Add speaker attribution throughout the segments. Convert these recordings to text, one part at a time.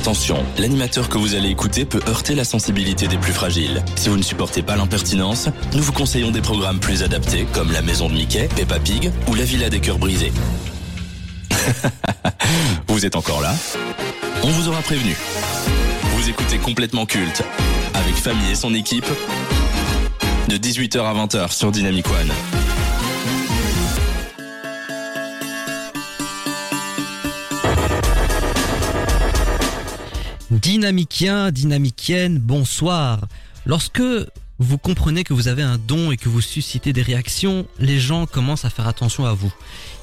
Speaker 1: Attention, l'animateur que vous allez écouter peut heurter la sensibilité des plus fragiles. Si vous ne supportez pas l'impertinence, nous vous conseillons des programmes plus adaptés comme La Maison de Mickey, Peppa Pig ou La Villa des Cœurs Brisés. vous êtes encore là? On vous aura prévenu. Vous écoutez complètement culte avec Famille et son équipe de 18h à 20h sur Dynamic One.
Speaker 2: Dynamicien, dynamicienne, bonsoir. Lorsque vous comprenez que vous avez un don et que vous suscitez des réactions, les gens commencent à faire attention à vous.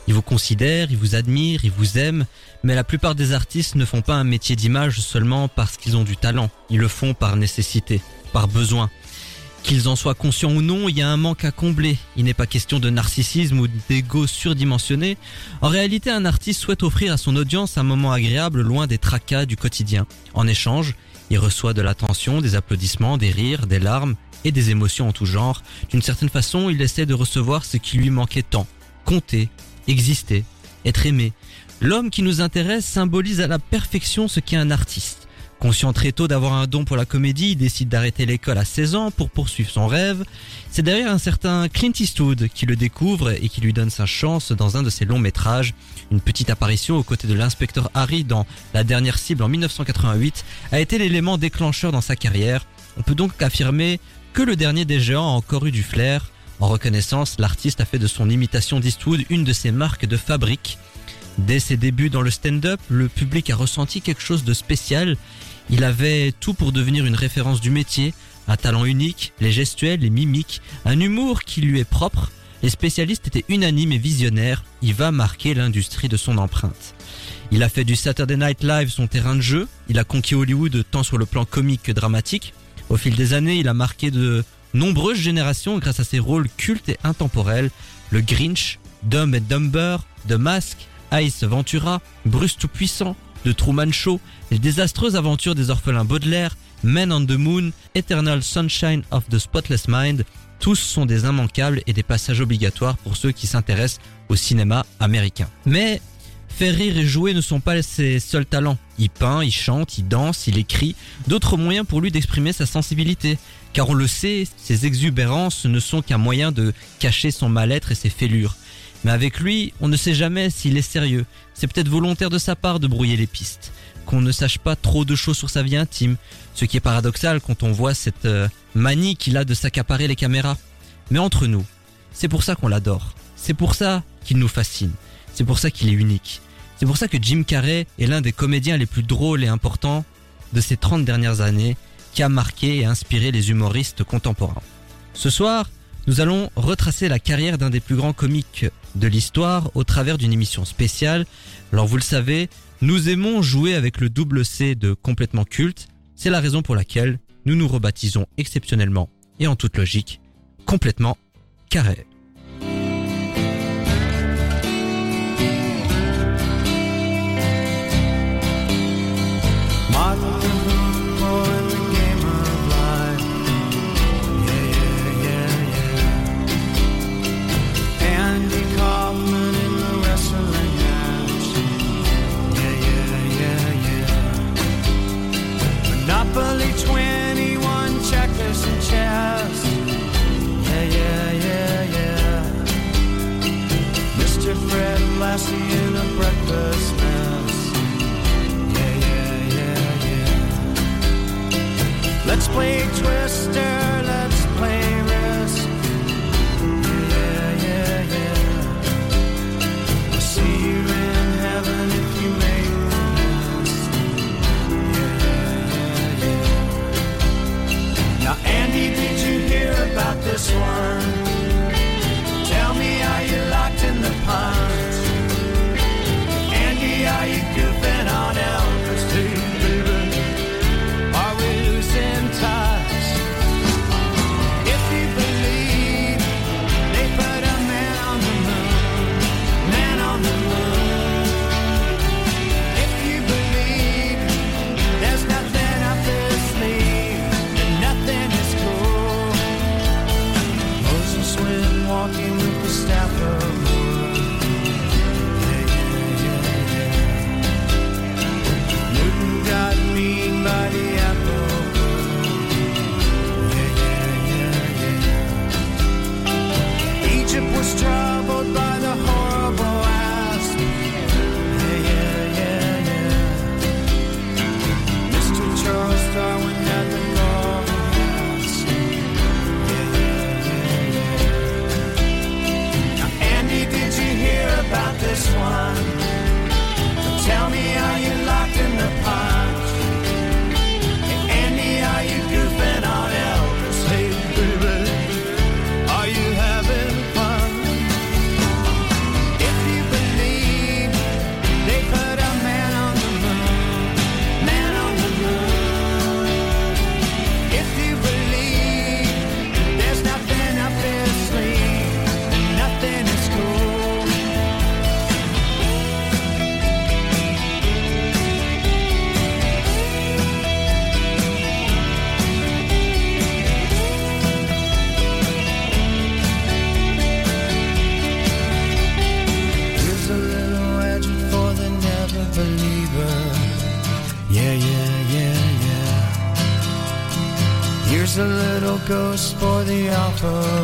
Speaker 2: Ils vous considèrent, ils vous admirent, ils vous aiment, mais la plupart des artistes ne font pas un métier d'image seulement parce qu'ils ont du talent. Ils le font par nécessité, par besoin. Qu'ils en soient conscients ou non, il y a un manque à combler. Il n'est pas question de narcissisme ou d'ego surdimensionné. En réalité, un artiste souhaite offrir à son audience un moment agréable loin des tracas du quotidien. En échange, il reçoit de l'attention, des applaudissements, des rires, des larmes et des émotions en tout genre. D'une certaine façon, il essaie de recevoir ce qui lui manquait tant. Compter, exister, être aimé. L'homme qui nous intéresse symbolise à la perfection ce qu'est un artiste. Conscient très tôt d'avoir un don pour la comédie, il décide d'arrêter l'école à 16 ans pour poursuivre son rêve. C'est derrière un certain Clint Eastwood qui le découvre et qui lui donne sa chance dans un de ses longs métrages. Une petite apparition aux côtés de l'inspecteur Harry dans La dernière cible en 1988 a été l'élément déclencheur dans sa carrière. On peut donc affirmer que le dernier des géants a encore eu du flair. En reconnaissance, l'artiste a fait de son imitation d'Eastwood une de ses marques de fabrique. Dès ses débuts dans le stand-up, le public a ressenti quelque chose de spécial. Il avait tout pour devenir une référence du métier, un talent unique, les gestuels, les mimiques, un humour qui lui est propre. Les spécialistes étaient unanimes et visionnaires, il va marquer l'industrie de son empreinte. Il a fait du Saturday Night Live son terrain de jeu, il a conquis Hollywood tant sur le plan comique que dramatique. Au fil des années, il a marqué de nombreuses générations grâce à ses rôles cultes et intemporels. Le Grinch, Dumb and Dumber, The Mask, Ice Ventura, Bruce Tout-Puissant, The Truman Show, Les désastreuses aventures des orphelins Baudelaire, Men on the Moon, Eternal Sunshine of the Spotless Mind, tous sont des immanquables et des passages obligatoires pour ceux qui s'intéressent au cinéma américain. Mais faire rire et jouer ne sont pas ses seuls talents. Il peint, il chante, il danse, il écrit, d'autres moyens pour lui d'exprimer sa sensibilité. Car on le sait, ses exubérances ne sont qu'un moyen de cacher son mal-être et ses fêlures. Mais avec lui, on ne sait jamais s'il est sérieux. C'est peut-être volontaire de sa part de brouiller les pistes. Qu'on ne sache pas trop de choses sur sa vie intime. Ce qui est paradoxal quand on voit cette euh, manie qu'il a de s'accaparer les caméras. Mais entre nous, c'est pour ça qu'on l'adore. C'est pour ça qu'il nous fascine. C'est pour ça qu'il est unique. C'est pour ça que Jim Carrey est l'un des comédiens les plus drôles et importants de ces 30 dernières années qui a marqué et inspiré les humoristes contemporains. Ce soir, nous allons retracer la carrière d'un des plus grands comiques de l'histoire au travers d'une émission spéciale. Alors vous le savez, nous aimons jouer avec le double C de complètement culte. C'est la raison pour laquelle nous nous rebaptisons exceptionnellement et en toute logique complètement carré.
Speaker 3: Monopoly 21, checkers and chess. Yeah, yeah, yeah, yeah. Mr. Fred Lassie in a breakfast mess. Yeah, yeah, yeah, yeah. Let's play 12. The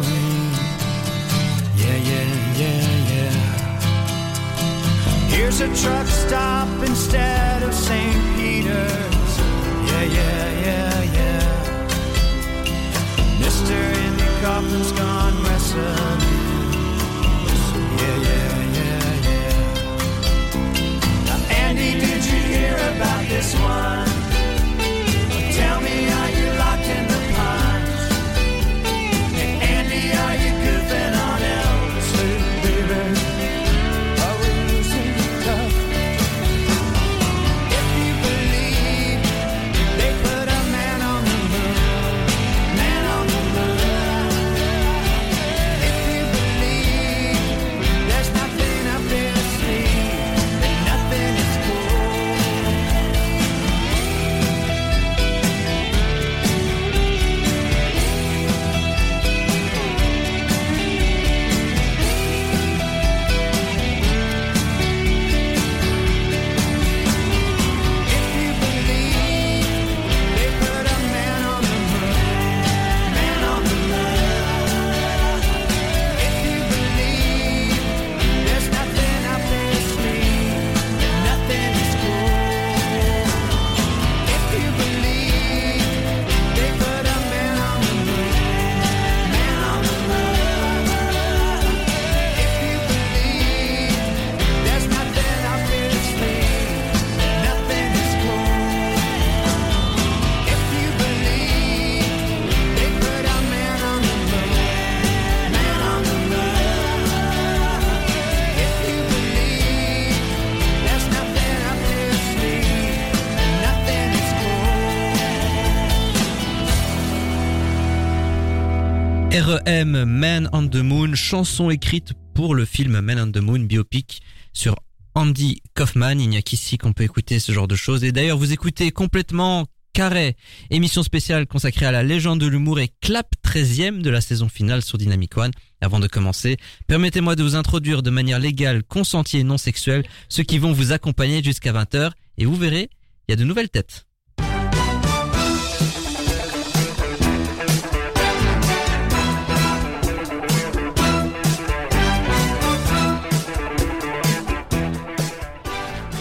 Speaker 2: REM Man on the Moon, chanson écrite pour le film Man on the Moon biopic sur Andy Kaufman. Il n'y a qu'ici qu'on peut écouter ce genre de choses. Et d'ailleurs, vous écoutez complètement Carré, émission spéciale consacrée à la légende de l'humour et clap 13e de la saison finale sur Dynamic One. Avant de commencer, permettez-moi de vous introduire de manière légale, consentie et non sexuelle ceux qui vont vous accompagner jusqu'à 20h. Et vous verrez, il y a de nouvelles têtes.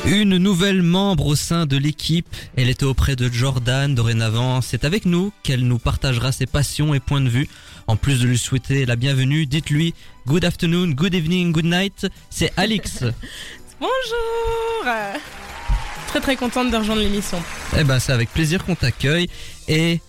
Speaker 2: Une nouvelle membre au sein de l'équipe, elle était auprès de Jordan dorénavant, c'est avec nous qu'elle nous partagera ses passions et points de vue. En plus de lui souhaiter la bienvenue, dites-lui good afternoon, good evening, good night, c'est Alix.
Speaker 4: Bonjour Très très contente de rejoindre l'émission.
Speaker 2: eh ben c'est avec plaisir qu'on t'accueille et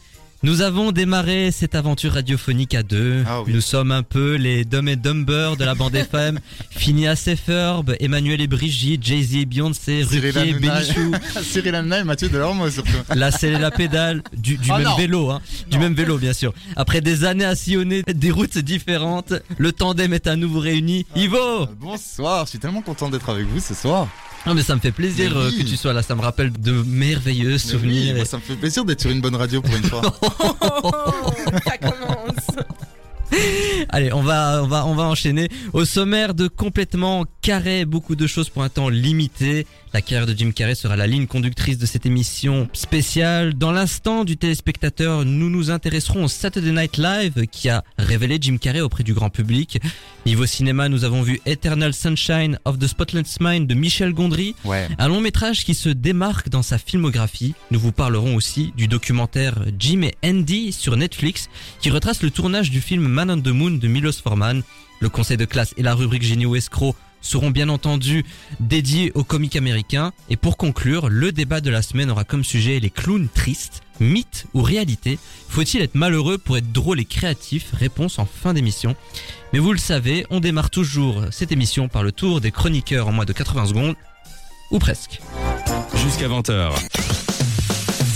Speaker 2: nous avons démarré cette aventure radiophonique à deux.
Speaker 5: Ah oui.
Speaker 2: Nous sommes un peu les Dumb et Dumber de la bande FM. Phineas et Ferb, Emmanuel et Brigitte, Jay-Z et Beyoncé, Ruquier. Bénichou.
Speaker 5: Cyril Hanouna et Mathieu Delormeau surtout.
Speaker 2: La selle et la pédale du, du
Speaker 5: Oh
Speaker 2: même
Speaker 5: non.
Speaker 2: vélo, hein, du
Speaker 5: Non.
Speaker 2: même vélo bien sûr. Après des années à sillonner des routes différentes, le tandem est à nouveau réuni. Ivo
Speaker 5: Euh, Bonsoir, je suis tellement content d'être avec vous ce soir.
Speaker 2: Non mais ça me fait plaisir euh,
Speaker 5: oui.
Speaker 2: que tu sois là, ça me rappelle de merveilleux
Speaker 5: Mais
Speaker 2: souvenirs.
Speaker 5: oui, moi, ça me fait plaisir d'être sur une bonne radio pour une fois.
Speaker 4: Oh, ça commence.
Speaker 2: Allez, on va, on va, on va enchaîner. Au sommaire de complètement carré, beaucoup de choses pour un temps limité. La carrière de Jim Carrey sera la ligne conductrice de cette émission spéciale. Dans l'instant du téléspectateur, nous nous intéresserons au Saturday Night Live qui a révélé Jim Carrey auprès du grand public. Niveau cinéma, nous avons vu Eternal Sunshine of the Spotless Mind de Michel Gondry.
Speaker 5: Ouais.
Speaker 2: Un long métrage qui se démarque dans sa filmographie. Nous vous parlerons aussi du documentaire Jim et Andy sur Netflix qui retrace le tournage du film Man on the Moon de Milos Forman. Le conseil de classe et la rubrique génie ou escroc seront bien entendu dédiés aux comiques américains. Et pour conclure, le débat de la semaine aura comme sujet les clowns tristes, mythe ou réalité. Faut-il être malheureux pour être drôle et créatif? Réponse en fin d'émission. Mais vous le savez, on démarre toujours cette émission par le tour des chroniqueurs en moins de 80 secondes. Ou presque.
Speaker 1: Jusqu'à 20h.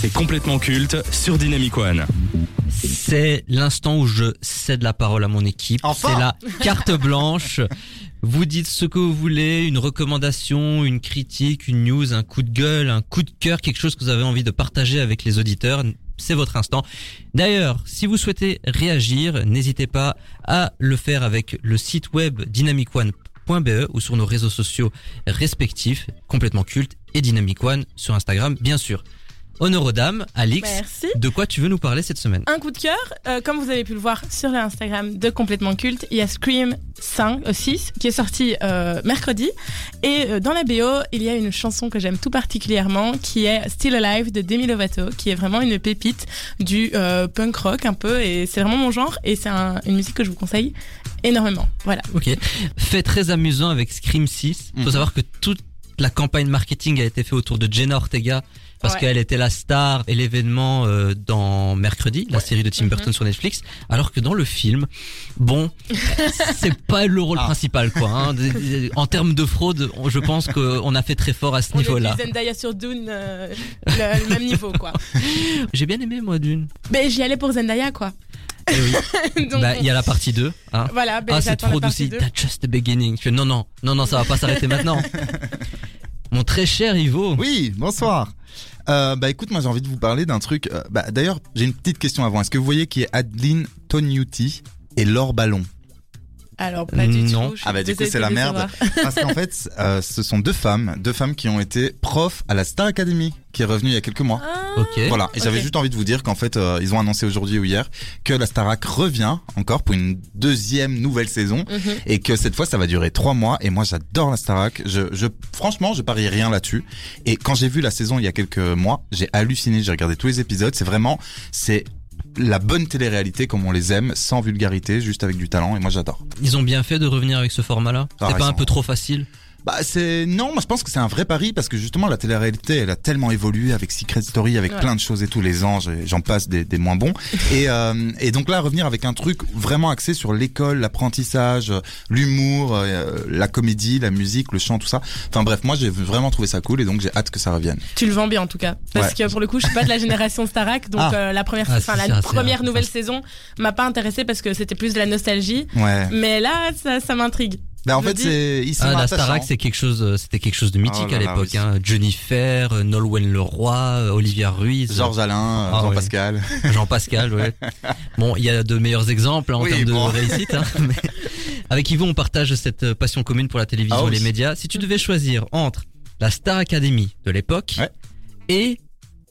Speaker 1: C'est complètement culte sur Dynamic One.
Speaker 2: C'est l'instant où je cède la parole à mon équipe.
Speaker 5: Enfin
Speaker 2: C'est la carte blanche. Vous dites ce que vous voulez, une recommandation, une critique, une news, un coup de gueule, un coup de cœur, quelque chose que vous avez envie de partager avec les auditeurs. C'est votre instant. D'ailleurs, si vous souhaitez réagir, n'hésitez pas à le faire avec le site web dynamicone.be ou sur nos réseaux sociaux respectifs, complètement culte et Dynamic One sur Instagram, bien sûr. Honneur aux dames, Alix,
Speaker 4: Merci.
Speaker 2: de quoi tu veux nous parler cette semaine
Speaker 4: Un coup de cœur, euh, comme vous avez pu le voir sur l'Instagram de Complètement Culte, il y a Scream 5, euh, 6 qui est sorti euh, mercredi. Et euh, dans la BO, il y a une chanson que j'aime tout particulièrement qui est Still Alive de Demi Lovato, qui est vraiment une pépite du euh, punk rock un peu. Et c'est vraiment mon genre et c'est un- une musique que je vous conseille énormément. Voilà.
Speaker 2: Ok. Fait très amusant avec Scream 6. Faut
Speaker 5: Mhm.
Speaker 2: savoir que toute la campagne marketing a été faite autour de Jenna Ortega parce
Speaker 4: Ouais.
Speaker 2: qu'elle était la star et l'événement euh, dans Mercredi, la série de Tim Burton sur Netflix, alors que dans le film, bon, c'est pas le rôle
Speaker 5: Ah.
Speaker 2: principal quoi. hein. En termes de fraude, je pense qu'on a fait très fort à ce
Speaker 4: On
Speaker 2: niveau-là.
Speaker 4: Zendaya sur Dune, euh, le, le même niveau quoi.
Speaker 2: J'ai bien aimé moi Dune.
Speaker 4: Mais j'y allais pour Zendaya quoi.
Speaker 2: Eh oui. Bah, il y a la partie 2 hein.
Speaker 4: voilà, ben,
Speaker 2: ah, cette fraude aussi.
Speaker 4: 2.
Speaker 2: That's just the beginning. Je fais, non, non, non, non, ça va pas s'arrêter maintenant. Mon très cher Ivo.
Speaker 5: Oui, bonsoir. Euh, bah écoute, moi j'ai envie de vous parler d'un truc. euh, bah d'ailleurs, j'ai une petite question avant. Est-ce que vous voyez qui est Adeline Tognuti et Laure Ballon?
Speaker 4: Alors, pas du
Speaker 2: Non.
Speaker 4: tout. je
Speaker 5: Ah bah du coup c'est
Speaker 4: de
Speaker 5: la merde. Parce qu'en fait, euh, ce sont deux femmes, deux femmes qui ont été profs à la Star Academy, qui est revenue il y a quelques mois.
Speaker 4: Ah,
Speaker 2: Ok.
Speaker 5: Voilà, et j'avais juste envie de vous dire qu'en fait, euh, ils ont annoncé aujourd'hui ou hier que la Starac revient encore pour une deuxième nouvelle saison
Speaker 4: mhm.
Speaker 5: et que cette fois ça va durer trois mois. Et moi j'adore la Starac. Je, je, franchement, je parie rien là-dessus. Et quand j'ai vu la saison il y a quelques mois, j'ai halluciné. J'ai regardé tous les épisodes. C'est vraiment, c'est la bonne télé-réalité comme on les aime, sans vulgarité, juste avec du talent. Et moi j'adore.
Speaker 2: Ils ont bien fait de revenir avec ce format-là.
Speaker 5: Ah,
Speaker 2: C'est
Speaker 5: ils
Speaker 2: pas un peu trop facile
Speaker 5: Bah c'est non, moi je pense que c'est un vrai pari parce que justement la télé-réalité elle a tellement évolué avec Secret Story, avec
Speaker 4: Ouais.
Speaker 5: plein de choses et tous les anges, et j'en passe des, des moins bons. et, euh, et donc là revenir avec un truc vraiment axé sur l'école, l'apprentissage, l'humour, euh, la comédie, la musique, le chant, tout ça. Enfin bref, moi j'ai vraiment trouvé ça cool et donc j'ai hâte que ça revienne.
Speaker 4: Tu le vends bien en tout cas. Parce
Speaker 5: Ouais.
Speaker 4: que pour le coup, je suis pas de la génération Starac, donc
Speaker 5: Ah.
Speaker 4: euh, la première,
Speaker 2: Ah,
Speaker 4: la
Speaker 2: ça, c'est
Speaker 4: première nouvelle
Speaker 2: ça,
Speaker 4: saison m'a pas intéressé parce que c'était plus de la nostalgie.
Speaker 5: Ouais.
Speaker 4: Mais là, ça, ça m'intrigue.
Speaker 5: Bah en fait c'est sont
Speaker 2: Ah, la. Starac, c'est quelque chose, euh, c'était quelque chose de mythique
Speaker 5: Oh là
Speaker 2: à
Speaker 5: là,
Speaker 2: l'époque.
Speaker 5: oui.
Speaker 2: Hein. Jennifer, euh, Nolwenn Leroy, euh, Olivia Ruiz,
Speaker 5: Georges Alain,
Speaker 2: Ah,
Speaker 5: Jean-Pascal.
Speaker 2: Jean Pascal. Ouais. bon, il y a de meilleurs exemples hein, en
Speaker 5: Oui,
Speaker 2: termes
Speaker 5: bon.
Speaker 2: de réussite. hein, mais Avec Yvo, on partage cette passion commune pour la télévision
Speaker 5: Ah
Speaker 2: et les médias. Si tu devais choisir entre la Star Academy de l'époque
Speaker 5: Ouais.
Speaker 2: et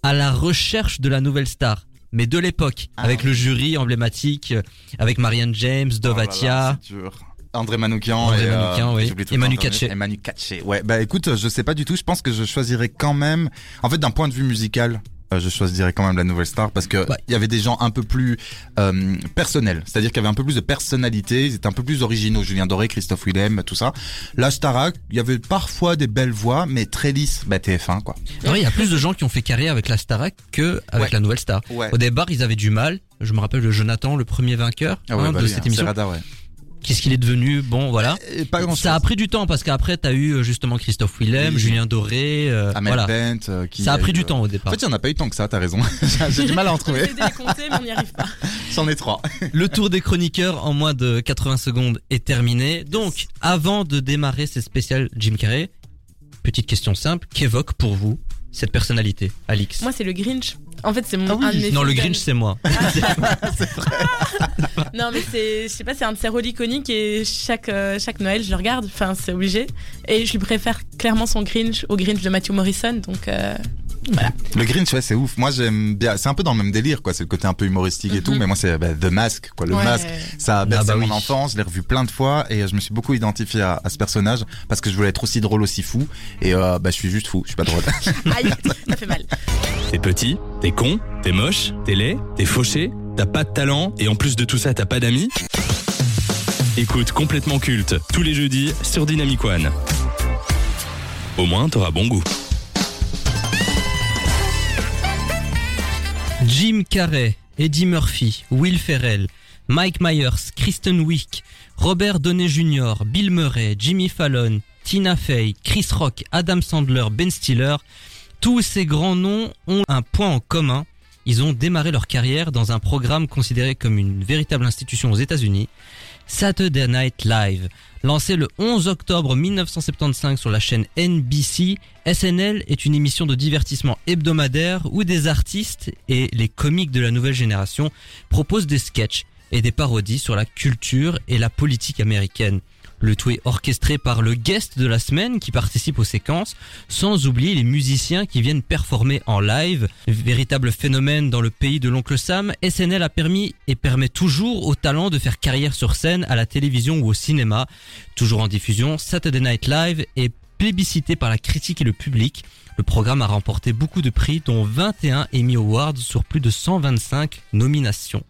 Speaker 2: à la recherche de la nouvelle star, mais de l'époque,
Speaker 5: Ah
Speaker 2: avec le jury emblématique, avec Marianne James,
Speaker 5: Oh là là,
Speaker 2: Dovatia.
Speaker 5: c'est dur. André Manoukian
Speaker 2: André
Speaker 5: et,
Speaker 2: Manoukian, oui. Et Manu Katché.
Speaker 5: Et Manu Katché. Ouais, bah écoute, je sais pas du tout. Je pense que je choisirais quand même. En fait, d'un point de vue musical, euh, je choisirais quand même la nouvelle star parce que il
Speaker 2: Ouais.
Speaker 5: y avait des gens un peu plus euh, personnels, c'est-à-dire qu'il y avait un peu plus de personnalité, ils étaient un peu plus originaux. Julien Doré, Christophe Willem, tout ça. La Starac, il y avait parfois des belles voix, mais très lisses. Bah TF1 quoi.
Speaker 2: Il y a plus de gens qui ont fait carrière avec la Starac que avec
Speaker 5: Ouais.
Speaker 2: la nouvelle star.
Speaker 5: Ouais.
Speaker 2: Au départ, ils avaient du mal. Je me rappelle de Jonathan, le premier vainqueur
Speaker 5: Ah
Speaker 2: hein,
Speaker 5: bah
Speaker 2: de cette
Speaker 5: hein,
Speaker 2: émission. Qu'est-ce qu'il est devenu Bon, voilà.
Speaker 5: Et pas grand
Speaker 2: Ça a pris du temps parce qu'après t'as eu euh, justement Christophe Willem,
Speaker 5: Oui.
Speaker 2: Julien Doré, euh,
Speaker 5: Amel
Speaker 2: voilà.
Speaker 5: Bent, euh, qui
Speaker 2: Ça a pris
Speaker 5: eu,
Speaker 2: du
Speaker 5: euh,
Speaker 2: temps au
Speaker 5: En
Speaker 2: départ.
Speaker 5: fait, il n'y en a pas eu tant que ça, t'as raison. J'ai du mal à en trouver.
Speaker 4: On n'y arrive pas.
Speaker 5: J'en ai trois.
Speaker 2: Le tour des chroniqueurs en moins de 80 secondes est terminé. Donc, avant de démarrer ces spéciales Jim Carrey, petite question simple, qu'évoque pour vous cette personnalité, Alix?
Speaker 4: Moi, c'est le Grinch. En fait, c'est mon
Speaker 5: Ah oui.
Speaker 4: un de mes
Speaker 2: Non, le
Speaker 4: films
Speaker 2: Grinch c'est moi.
Speaker 4: Non, mais c'est, je sais pas, c'est un de ses rôles iconiques et chaque, euh, chaque Noël, je le regarde. Enfin, c'est obligé. Et je lui préfère clairement son Grinch au Grinch de Matthew Morrison. Donc, euh,
Speaker 5: Le Grinch, ouais, c'est ouf. Moi, j'aime bien. C'est un peu dans le même délire, quoi. C'est le côté un peu humoristique et tout.
Speaker 4: Mhm.
Speaker 5: Mais moi, c'est bah, The Mask, quoi. Le
Speaker 4: ouais.
Speaker 5: masque. Ça a bercé
Speaker 2: bah
Speaker 5: mon
Speaker 2: oui.
Speaker 5: enfance. Je l'ai revu plein de fois et je me suis beaucoup identifié à, à ce personnage parce que je voulais être aussi drôle, aussi fou. Et euh, bah, je suis juste fou. Je suis pas drôle.
Speaker 4: Aïe, ça fait mal.
Speaker 1: T'es petit, t'es con, t'es moche, t'es laid, t'es fauché, t'as pas de talent et en plus de tout ça t'as pas d'amis Écoute complètement culte tous les jeudis sur Dynamic One. Au moins t'auras bon goût.
Speaker 2: Jim Carrey, Eddie Murphy, Will Ferrell, Mike Myers, Kristen Wiig, Robert Downey Jr., Bill Murray, Jimmy Fallon, Tina Fey, Chris Rock, Adam Sandler, Ben Stiller, tous ces grands noms ont un point en commun. Ils ont démarré leur carrière dans un programme considéré comme une véritable institution aux États-Unis, Saturday Night Live. Lancé le 11 octobre 1975 sur la chaîne NBC, SNL est une émission de divertissement hebdomadaire où des artistes et les comiques de la nouvelle génération proposent des sketchs et des parodies sur la culture et la politique américaine. Le tout est orchestré par le guest de la semaine qui participe aux séquences, sans oublier les musiciens qui viennent performer en live. Véritable phénomène dans le pays de l'oncle Sam, SNL a permis et permet toujours aux talents de faire carrière sur scène, à la télévision ou au cinéma. Toujours en diffusion, Saturday Night Live est plébiscité par la critique et le public. Le programme a remporté beaucoup de prix, dont 21 Emmy Awards sur plus de 125 nominations.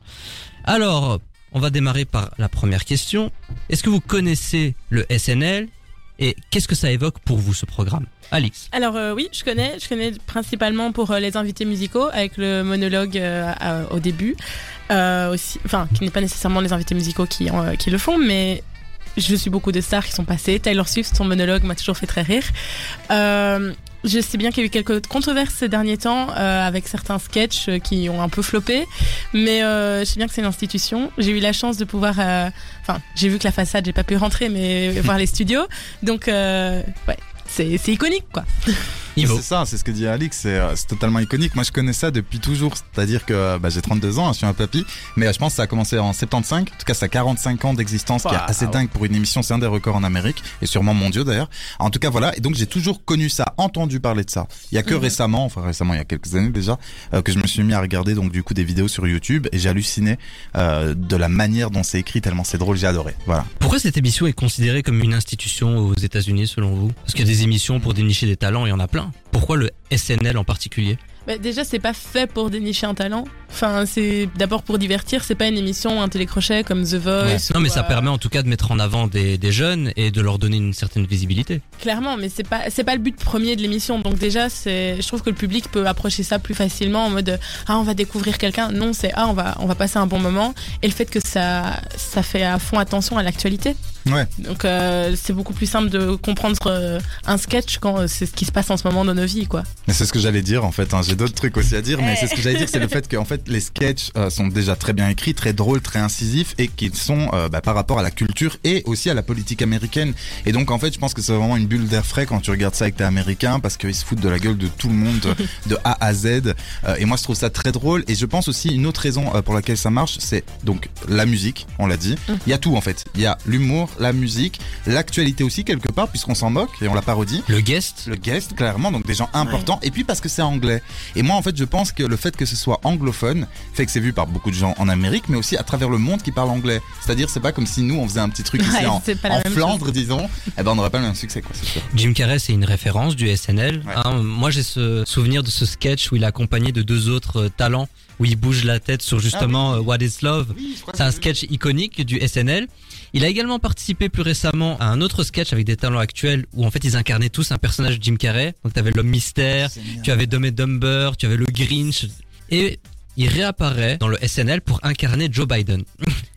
Speaker 2: Alors, on va démarrer par la première question. Est-ce que vous connaissez le SNL et qu'est-ce que ça évoque pour vous ce programme? Alix
Speaker 4: Alors euh, oui, je connais, je connais principalement pour euh, les invités musicaux avec le monologue euh, au début, enfin qui n'est pas nécessairement les invités musicaux qui, qui le font, mais je suis beaucoup de stars qui sont passées. Taylor Swift, son monologue m'a toujours fait très rire. Je sais bien qu'il y a eu quelques controverses ces derniers temps euh, avec certains sketchs euh, qui ont un peu floppé, mais euh, je sais bien que c'est une institution. J'ai eu la chance de pouvoir, euh, enfin, j'ai vu que la façade, j'ai pas pu rentrer, mais voir les studios, donc euh, ouais, c'est iconique quoi.
Speaker 5: C'est ça, c'est ce que dit Alix, c'est euh, c'est totalement iconique. Moi, je connais ça depuis toujours, c'est-à-dire que euh, bah, j'ai 32 ans, hein, je suis un papy, mais euh, je pense que ça a commencé en 75. En tout cas, ça a 45 ans d'existence, qui est assez dingue pour une émission. C'est un des records en Amérique et sûrement mondiaux d'ailleurs. En tout cas, voilà. Et donc, j'ai toujours connu ça, entendu parler de ça. Il y a que
Speaker 4: Mhm.
Speaker 5: récemment, enfin récemment, il y a quelques années déjà, euh, que je me suis mis à regarder donc du coup des vidéos sur YouTube et j'ai halluciné euh, de la manière dont c'est écrit tellement c'est drôle. J'ai adoré. Voilà.
Speaker 2: Pourquoi cette émission est considérée comme une institution aux États-Unis selon vous? Parce qu'il y a des émissions pour dénicher des talents, il y en a plein. Pourquoi le SNL en particulier
Speaker 4: Bah, déjà, c'est pas fait pour dénicher un talent. Enfin, c'est d'abord pour divertir. C'est pas une émission, un télécrochet comme The Voice.
Speaker 2: Non mais ça
Speaker 4: euh,
Speaker 2: permet en tout cas de mettre en avant des, des jeunes et de leur donner une certaine visibilité.
Speaker 4: Clairement, mais c'est pas c'est pas le but premier de l'émission. Donc déjà, c'est je trouve que le public peut approcher ça plus facilement en mode ah on va découvrir quelqu'un. Non, c'est ah on va on va passer un bon moment. Et le fait que ça ça fait à fond attention à l'actualité.
Speaker 5: Ouais.
Speaker 4: Donc euh, c'est beaucoup plus simple de comprendre euh, un sketch quand euh, c'est ce qui se passe en ce moment dans nos vies, quoi.
Speaker 5: Mais c'est ce que j'allais dire en fait. hein. J'ai d'autres trucs aussi à dire, mais c'est ce que j'allais dire, c'est le fait que en fait les sketchs euh, sont déjà très bien écrits, très drôles, très incisifs et qu'ils sont euh, bah, par rapport à la culture et aussi à la politique américaine. Et donc en fait, je pense que c'est vraiment une bulle d'air frais quand tu regardes ça avec tes Américains parce qu'ils se foutent de la gueule de tout le monde de A à Z. Euh, et moi, je trouve ça très drôle. Et je pense aussi une autre raison pour laquelle ça marche, c'est donc la musique. On l'a dit. Il y a tout en fait. Il y a l'humour, la musique, l'actualité aussi quelque part puisqu'on s'en moque et on la parodie
Speaker 2: Le guest
Speaker 5: le guest clairement donc des gens importants et puis parce que c'est anglais et moi en fait je pense que le fait que ce soit anglophone fait que c'est vu par beaucoup de gens en Amérique mais aussi à travers le monde qui parle anglais c'est-à-dire c'est pas comme si nous on faisait un petit truc ici
Speaker 4: Ouais,
Speaker 5: en, en Flandre disons et ben on n'aurait pas le même succès quoi c'est sûr
Speaker 2: Jim Carrey, c'est une référence du SNL.
Speaker 5: Ouais.
Speaker 2: hein. moi, j'ai ce souvenir de ce sketch où il est accompagné de deux autres euh, talents, où il bouge la tête sur justement euh, What is Love. C'est un sketch iconique du SNL. Il a également participé plus récemment à un autre sketch avec des talents actuels où en fait ils incarnaient tous un personnage de Jim Carrey. Donc t'avais l'homme mystère, tu avais Dumb Dumber, tu avais le Grinch et il réapparaît dans le SNL pour incarner Joe Biden.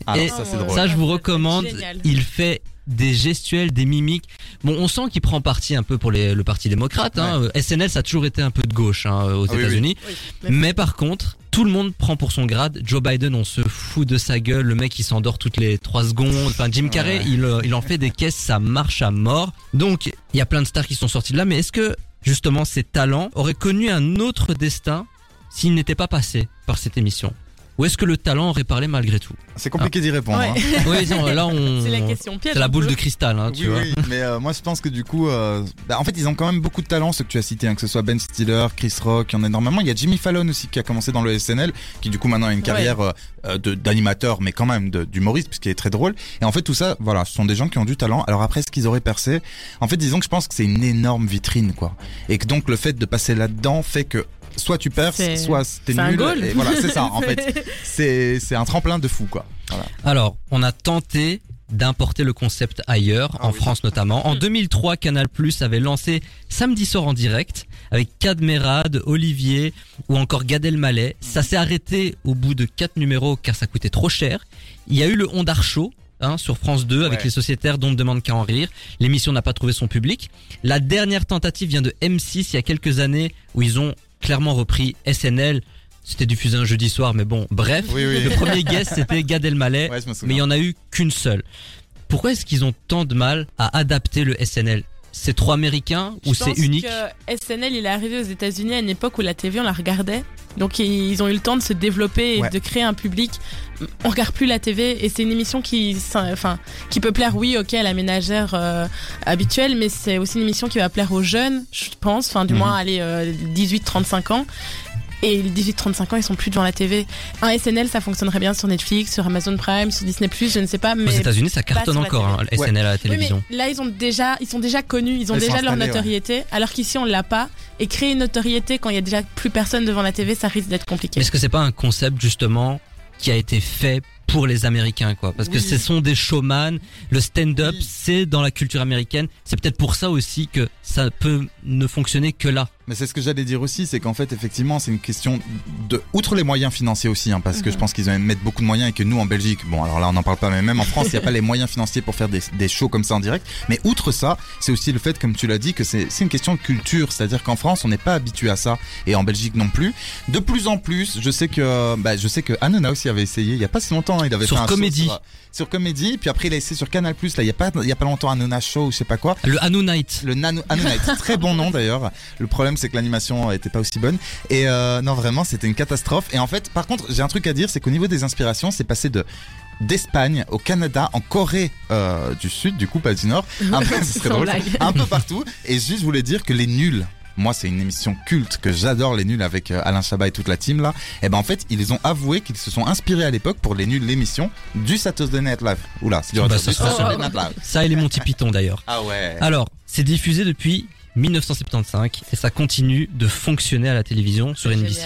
Speaker 5: ah,
Speaker 2: Et
Speaker 5: ça c'est
Speaker 4: Oh,
Speaker 5: drôle
Speaker 2: Ça, je vous recommande.
Speaker 4: génial.
Speaker 2: Il fait des gestuels, des mimiques. Bon, on sent qu'il prend parti un peu pour les- le parti démocrate. Hein. Euh, SNL, ça a toujours été un peu de gauche hein, aux
Speaker 5: Ah
Speaker 2: États-Unis.
Speaker 4: Oui, mais-
Speaker 2: Mais par contre, tout le monde prend pour son grade. Joe Biden, on se fout de sa gueule. Le mec, il s'endort toutes les trois secondes. Enfin, Jim Carrey,
Speaker 5: Ouais.
Speaker 2: il, euh, il en fait des caisses, ça marche à mort. Donc, il y a plein de stars qui sont sortis de là. Mais est-ce que, justement, ces talents auraient connu un autre destin s'ils n'étaient pas passés par cette émission? Ou est-ce que le talent aurait parlé malgré tout
Speaker 5: c'est compliqué d'y répondre
Speaker 4: Ouais.
Speaker 5: hein.
Speaker 2: Oui, non, là, on...
Speaker 4: c'est la question piège.
Speaker 2: C'est la boule de cristal, hein, tu
Speaker 5: oui,
Speaker 2: vois.
Speaker 5: oui, mais euh, moi je pense que du coup, euh, bah, en fait, ils ont quand même beaucoup de talent, ceux que tu as cités, hein, que ce soit Ben Stiller, Chris Rock, il y en a énormément. Il y a Jimmy Fallon aussi qui a commencé dans le SNL, qui du coup maintenant a une carrière euh, euh, de- d'animateur, mais quand même d'humoriste, puisqu'il est très drôle. Et en fait, tout ça, voilà, ce sont des gens qui ont du talent. Alors après, ce qu'ils auraient percé, en fait, disons que je pense que c'est une énorme vitrine, quoi. Et que donc le fait de passer là-dedans fait que soit tu perces,
Speaker 4: C'est-
Speaker 5: soit t'es
Speaker 4: c'est un
Speaker 5: nul.
Speaker 4: goal.
Speaker 5: Et voilà, c'est ça. En fait, c'est c'est un tremplin de fou, quoi. Voilà.
Speaker 2: Alors, on a tenté d'importer le concept ailleurs,
Speaker 5: Ah
Speaker 2: en
Speaker 5: oui.
Speaker 2: France notamment. En 2003, Canal Plus avait lancé Samedi soir en direct avec Cadmerade, Olivier ou encore Gad Elmaleh. Ça s'est arrêté au bout de quatre numéros car ça coûtait trop cher. Il y a eu le Ondar Show. Hein, sur France 2 avec
Speaker 5: Ouais.
Speaker 2: les sociétaires dont on ne demande qu'à en rire. L'émission n'a pas trouvé son public. La dernière tentative vient de M6 il y a quelques années où ils ont clairement repris SNL. C'était diffusé un jeudi soir, mais bon, bref.
Speaker 5: Oui, oui.
Speaker 2: Le premier guest c'était Gad Elmaleh
Speaker 5: Ouais,
Speaker 2: mais il y en a eu qu'une seule. Pourquoi est-ce qu'ils ont tant de mal à adapter le SNL C'est trop américain ou c'est unique
Speaker 4: que SNL, il est arrivé aux États-Unis à une époque où la TV, on la regardait. Donc ils ont eu le temps de se développer et
Speaker 5: Ouais.
Speaker 4: de créer un public. On regarde plus la TV et c'est une émission qui, enfin, qui peut plaire, oui, ok, à la ménagère euh, habituelle, mais c'est aussi une émission qui va plaire aux jeunes, je pense, enfin du
Speaker 5: Mhm.
Speaker 4: moins allez 18-35 ans. Et les 18-35 ans, ils sont plus devant la TV. Un SNL, ça fonctionnerait bien sur Netflix, sur Amazon Prime, sur Disney+, je ne sais pas,
Speaker 2: Aux
Speaker 4: mais
Speaker 2: États-Unis, ça cartonne encore, hein,
Speaker 5: Ouais.
Speaker 2: SNL à la
Speaker 4: oui,
Speaker 2: télévision.
Speaker 4: mais là, ils ont déjà, ils sont déjà connus, ils ont déjà leur
Speaker 5: ouais.
Speaker 4: notoriété, alors qu'ici, on l'a pas. Et créer une notoriété quand il y a déjà plus personne devant la TV, ça risque d'être compliqué.
Speaker 2: Est-ce que c'est pas un concept justement qui a été fait pour les Américains quoi? Parce que ce sont des showman, le stand-up
Speaker 5: Oui.
Speaker 2: c'est dans la culture américaine. C'est peut-être pour ça aussi que ça peut ne fonctionner que là.
Speaker 5: Mais c'est ce que j'allais dire aussi, c'est qu'en fait, effectivement, c'est une question de, outre les moyens financiers aussi, hein, parce que
Speaker 4: Mhm.
Speaker 5: je pense qu'ils mettent beaucoup de moyens et que nous, en Belgique, bon, alors là, on n'en parle pas, mais même en France, il n'y a pas les moyens financiers pour faire des, des shows comme ça en direct. Mais outre ça, c'est aussi le fait, comme tu l'as dit, que c'est c'est une question de culture, c'est-à-dire qu'en France, on n'est pas habitué à ça, et en Belgique non plus. De plus en plus, je sais que, bah, je sais que Hanouna aussi avait essayé, il y a pas si longtemps, hein, il avait
Speaker 2: Sur
Speaker 5: fait un show
Speaker 2: Comédie.
Speaker 5: sur, sur Comédie, puis après il a essayé sur Canal+, là, il y a pas, il y a pas longtemps, Hanouna Show, ou je sais pas quoi.
Speaker 2: Le Hanu Night.
Speaker 5: Le Nano Hanounite, très bon nom d'ailleurs. Le problème c'est que l'animation était pas aussi bonne. Et euh, non vraiment c'était une catastrophe. Et en fait par contre j'ai un truc à dire, c'est qu'au niveau des inspirations c'est passé de d'Espagne au Canada, en Corée euh, du Sud, du coup pas du Nord, un peu, drôle, un peu partout. Et juste je voulais dire que les nuls. Moi, c'est une émission culte que j'adore, les nuls avec euh, Alain Chabat et toute la team là. Et ben en fait, ils ont avoué qu'ils se sont inspirés à l'époque pour les nuls l'émission du Saturday Night Live. Oula, c'est dur
Speaker 2: Bah, ça
Speaker 5: Live.
Speaker 2: Ça et les Monty Python d'ailleurs.
Speaker 5: Ah ouais.
Speaker 2: Alors, c'est diffusé depuis 1975 et ça continue de fonctionner à la télévision sur NBC.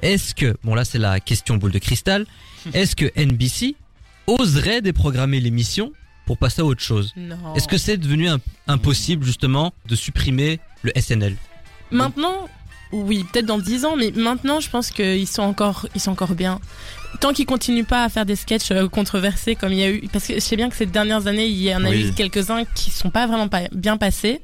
Speaker 2: Est-ce que, bon là c'est la question boule de cristal, est-ce que NBC oserait déprogrammer l'émission pour passer à autre chose?
Speaker 4: Non.
Speaker 2: Est-ce que c'est devenu un- impossible justement de supprimer le SNL
Speaker 4: Maintenant, oui, peut-être dans 10 ans, mais maintenant, je pense qu'ils sont encore, ils sont encore bien. Tant qu'ils continuent pas à faire des sketchs euh, controversés comme il y a eu, parce que je sais bien que ces dernières années, il y en a
Speaker 5: Oui.
Speaker 4: eu quelques-uns qui sont pas vraiment pas bien passés,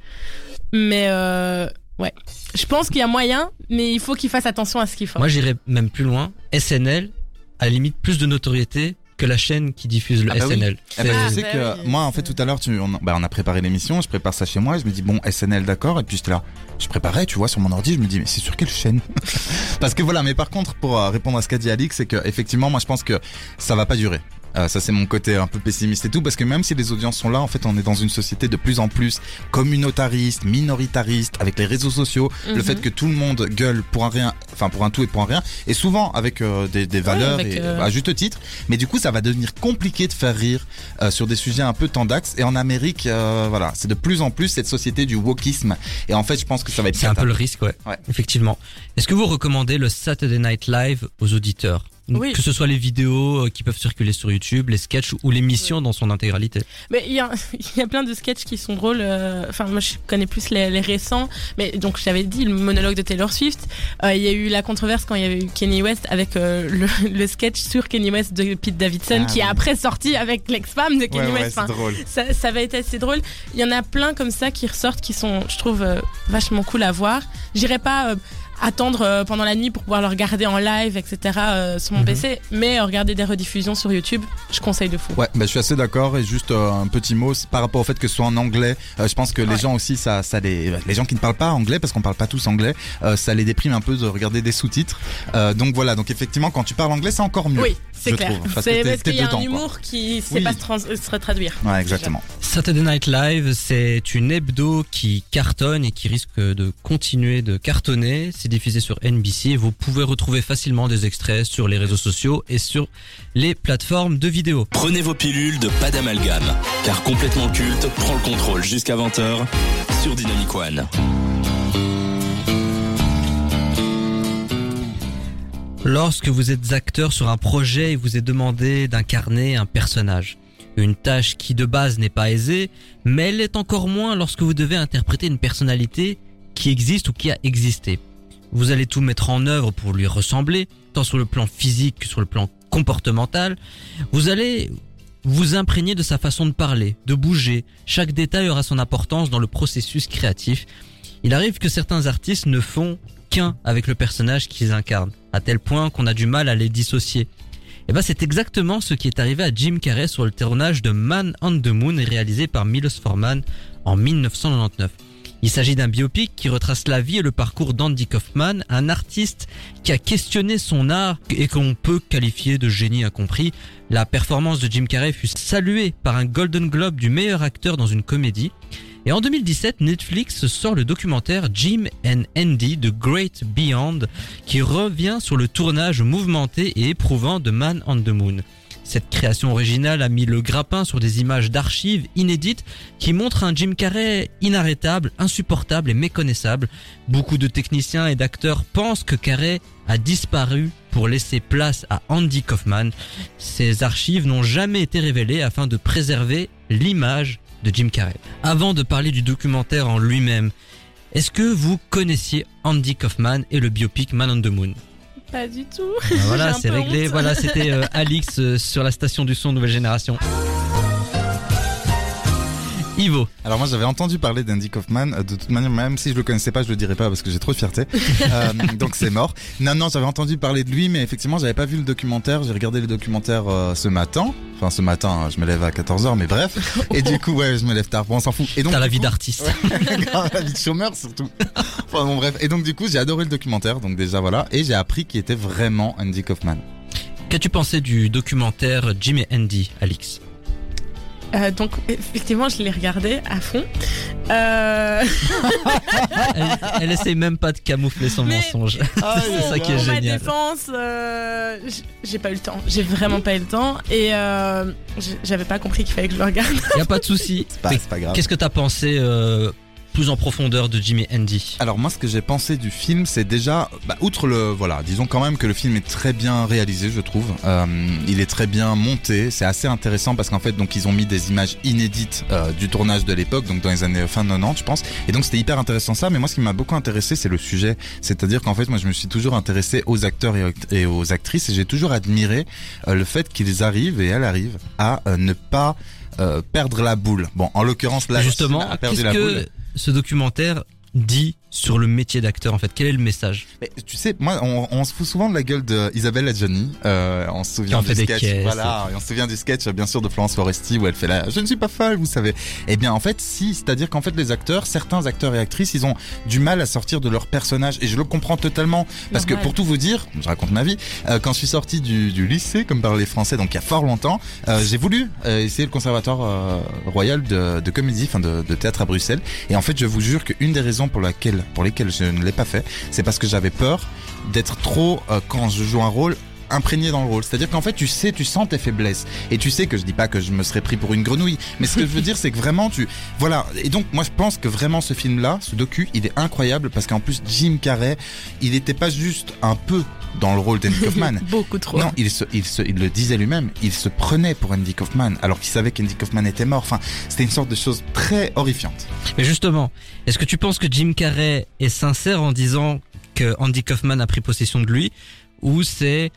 Speaker 4: mais euh, ouais, je pense qu'il y a moyen, mais il faut qu'ils fassent attention à ce qu'ils font.
Speaker 2: Moi j'irais même plus loin, SNL a la limite plus de notoriété que la chaîne qui diffuse le
Speaker 5: Ah bah oui.
Speaker 2: SNL.
Speaker 5: Eh ben,
Speaker 4: Ah,
Speaker 5: tu sais
Speaker 4: bah
Speaker 5: que
Speaker 4: oui,
Speaker 5: moi, en fait, tout à l'heure, tu, on, bah, on a préparé l'émission, je prépare ça chez moi, et je me dis, bon, SNL, d'accord, et puis j'étais là, je préparais, tu vois, sur mon ordi, je me dis, mais c'est sur quelle chaîne? Parce que voilà, mais par contre, pour euh, répondre à ce qu'a dit Alix, c'est que effectivement, moi, je pense que ça va pas durer. Euh, ça c'est mon côté un peu pessimiste et tout parce que même si les audiences sont là en fait on est dans une société de plus en plus communautariste, minoritariste avec les réseaux sociaux, le
Speaker 4: Mhm.
Speaker 5: fait que tout le monde gueule pour un rien, enfin pour un tout et pour un rien et souvent avec euh, des, des valeurs
Speaker 4: avec,
Speaker 5: et
Speaker 4: euh,
Speaker 5: à juste titre mais du coup ça va devenir compliqué de faire rire euh, sur des sujets un peu tendax et en Amérique euh, voilà c'est de plus en plus cette société du wokisme et en fait je pense que ça va être
Speaker 2: C'est un peu le risque, ouais.
Speaker 5: Ouais.
Speaker 2: Effectivement. Est-ce que vous recommandez le Saturday Night Live aux auditeurs?
Speaker 4: Oui.
Speaker 2: Que ce soit les vidéos euh, qui peuvent circuler sur YouTube, les sketchs ou l'émission dans son intégralité.
Speaker 4: Mais il y a, il y a plein de sketchs qui sont drôles. euh, Enfin, moi, je connais plus les, les récents. Mais donc, j'avais dit le monologue de Taylor Swift. Euh, il y a eu la controverse quand il y avait eu Kenny West avec euh, le, le sketch sur Kenny West de Pete Davidson,
Speaker 5: Ah,
Speaker 4: qui est après sorti avec l'ex-femme de Kenny
Speaker 5: ouais,
Speaker 4: West.
Speaker 5: drôle
Speaker 4: ça, ça va être assez drôle. Il y en a plein comme ça qui ressortent, qui sont, je trouve, euh, vachement cool à voir. J'irai pas euh, attendre euh, pendant la nuit pour pouvoir le regarder en live, etc. euh, sur mon
Speaker 2: Mhm.
Speaker 4: PC, mais euh, regarder des rediffusions sur YouTube, je conseille de fou.
Speaker 5: Ouais, bah, je suis assez d'accord et juste euh, un petit mot par rapport au fait que ce soit en anglais. euh, je pense que les gens aussi, ça, ça les, les gens qui ne parlent pas anglais parce qu'on parle pas tous anglais, euh, ça les déprime un peu de regarder des sous-titres. Euh, donc voilà, donc effectivement, quand tu parles anglais, c'est encore mieux.
Speaker 4: Oui, c'est clair.
Speaker 5: trouve, parce que
Speaker 4: C'est parce qu'il y a
Speaker 5: dedans,
Speaker 4: un
Speaker 5: quoi.
Speaker 4: humour qui sait
Speaker 5: Oui.
Speaker 4: pas se, trans- se traduire.
Speaker 5: Ouais, exactement.
Speaker 2: Saturday Night Live, c'est une hebdo qui cartonne et qui risque de continuer de cartonner. C'est diffusé sur NBC et vous pouvez retrouver facilement des extraits sur les réseaux sociaux et sur les plateformes de vidéos.
Speaker 1: Prenez vos pilules de pas d'amalgame, car complètement culte prend le contrôle jusqu'à 20h sur Dynamic One.
Speaker 2: Lorsque vous êtes acteur sur un projet et vous est demandé d'incarner un personnage, une tâche qui de base n'est pas aisée, mais elle est encore moins lorsque vous devez interpréter une personnalité qui existe ou qui a existé. Vous allez tout mettre en œuvre pour lui ressembler, tant sur le plan physique que sur le plan comportemental. Vous allez vous imprégner de sa façon de parler, de bouger. Chaque détail aura son importance dans le processus créatif. Il arrive que certains artistes ne font avec le personnage qu'ils incarnent, à tel point qu'on a du mal à les dissocier. Et ben c'est exactement ce qui est arrivé à Jim Carrey sur le tournage de Man on the Moon réalisé par Milos Forman en 1999. Il s'agit d'un biopic qui retrace la vie et le parcours d'Andy Kaufman, un artiste qui a questionné son art et qu'on peut qualifier de génie incompris. La performance de Jim Carrey fut saluée par un Golden Globe du meilleur acteur dans une comédie. Et en 2017, Netflix sort le documentaire Jim and Andy The Great Beyond qui revient sur le tournage mouvementé et éprouvant de Man on the Moon. Cette création originale a mis le grappin sur des images d'archives inédites qui montrent un Jim Carrey inarrêtable, insupportable et méconnaissable. Beaucoup de techniciens et d'acteurs pensent que Carrey a disparu pour laisser place à Andy Kaufman. Ces archives n'ont jamais été révélées afin de préserver l'image de Jim Carrey. Avant de parler du documentaire en lui-même, est-ce que vous connaissiez Andy Kaufman et le biopic Man on the Moon?
Speaker 4: Pas du tout.
Speaker 2: Ben Voilà, c'est réglé.
Speaker 4: honte.
Speaker 2: Voilà, c'était euh, Alix euh, sur la station du son Nouvelle Génération. Ivo,
Speaker 5: Alors moi j'avais entendu parler d'Andy Kaufman, euh, de toute manière même si je le connaissais pas je le dirais pas parce que j'ai trop de fierté, Euh, donc c'est mort. Non non j'avais entendu parler de lui mais effectivement j'avais pas vu le documentaire, j'ai regardé le documentaire euh, ce matin, enfin ce matin je me lève à 14h mais bref, et du coup ouais je me lève tard, bon on s'en fout. Et donc
Speaker 2: t'as la vie
Speaker 5: coup-
Speaker 2: d'artiste.
Speaker 5: Grave, la vie de chômeur surtout. Enfin bon bref, et donc du coup j'ai adoré le documentaire, donc déjà voilà, et j'ai appris qu'il était vraiment Andy Kaufman.
Speaker 2: Qu'as-tu pensé du documentaire Jim et Andy, Alix?
Speaker 4: Euh, donc effectivement, je l'ai regardé à fond. Euh...
Speaker 2: elle, elle essaye même pas de camoufler son
Speaker 4: Mais-
Speaker 2: mensonge.
Speaker 5: Ah,
Speaker 2: c'est ça qui est
Speaker 4: Pour ma
Speaker 2: génial.
Speaker 4: défense, euh, j'ai pas eu le temps. J'ai vraiment pas eu le temps et euh, j'avais pas compris qu'il fallait que je le regarde.
Speaker 2: Y a pas de souci.
Speaker 5: C'est pas, pas grave.
Speaker 2: Qu'est-ce que t'as pensé euh, plus en profondeur de Jim et Andy
Speaker 5: Alors moi ce que j'ai pensé du film c'est déjà bah, outre le voilà disons quand même que le film est très bien réalisé je trouve Euh, il est très bien monté c'est assez intéressant parce qu'en fait donc ils ont mis des images inédites euh, du tournage de l'époque donc dans les années fin 90 je pense. Et donc c'était hyper intéressant ça mais moi ce qui m'a beaucoup intéressé c'est le sujet. C'est-à-dire qu'en fait moi je me suis toujours intéressé aux acteurs et, aux- actrices et j'ai toujours admiré euh, le fait qu'ils arrivent et elles arrivent à euh, ne pas euh, perdre la boule. Bon en l'occurrence là
Speaker 2: Justement,
Speaker 5: a perdu la
Speaker 2: que
Speaker 5: boule
Speaker 2: ce documentaire dit sur le métier d'acteur en fait Quel est le message?
Speaker 5: Mais tu sais, moi, on, on se fout souvent de la gueule de Isabelle Adjani. Euh, on se souvient
Speaker 2: Qui en
Speaker 5: du
Speaker 2: fait des
Speaker 5: sketch,
Speaker 2: caisses.
Speaker 5: voilà, et on se souvient du sketch, bien sûr, de Florence Foresti où elle fait la "Je ne suis pas folle", vous savez. Eh bien, en fait, si, c'est-à-dire qu'en fait, les acteurs, certains acteurs et actrices, ils ont du mal à sortir de leur personnage, et je le comprends totalement, parce que pour tout vous dire, je raconte ma vie, euh, quand je suis sorti du, du lycée, comme parlent les Français, donc il y a fort longtemps, euh, j'ai voulu euh, essayer le conservatoire euh, royal de, de comédie, enfin de, de théâtre à Bruxelles, et en fait, je vous jure qu'une des raisons pour laquelle, lesquelles je ne l'ai pas fait, c'est parce que j'avais peur d'être trop, euh, quand je joue un rôle, imprégné dans le rôle. C'est-à-dire qu'en fait, tu sais, tu sens tes faiblesses. Et tu sais que je dis pas que je me serais pris pour une grenouille. Mais ce que je veux dire, c'est que vraiment, tu, voilà. Et donc, moi, je pense que vraiment, ce film-là, ce docu, il est incroyable parce qu'en plus, Jim Carrey, il était pas juste un peu dans le rôle d'Andy Kaufman.
Speaker 4: Beaucoup trop.
Speaker 5: Non, il, se, il, se, il le disait lui-même, il se prenait pour Andy Kaufman alors qu'il savait qu'Andy Kaufman était mort. Enfin, c'était une sorte de chose très horrifiante.
Speaker 2: Mais justement, est-ce que tu penses que Jim Carrey est sincère en disant que Andy Kaufman a pris possession de lui ou c'est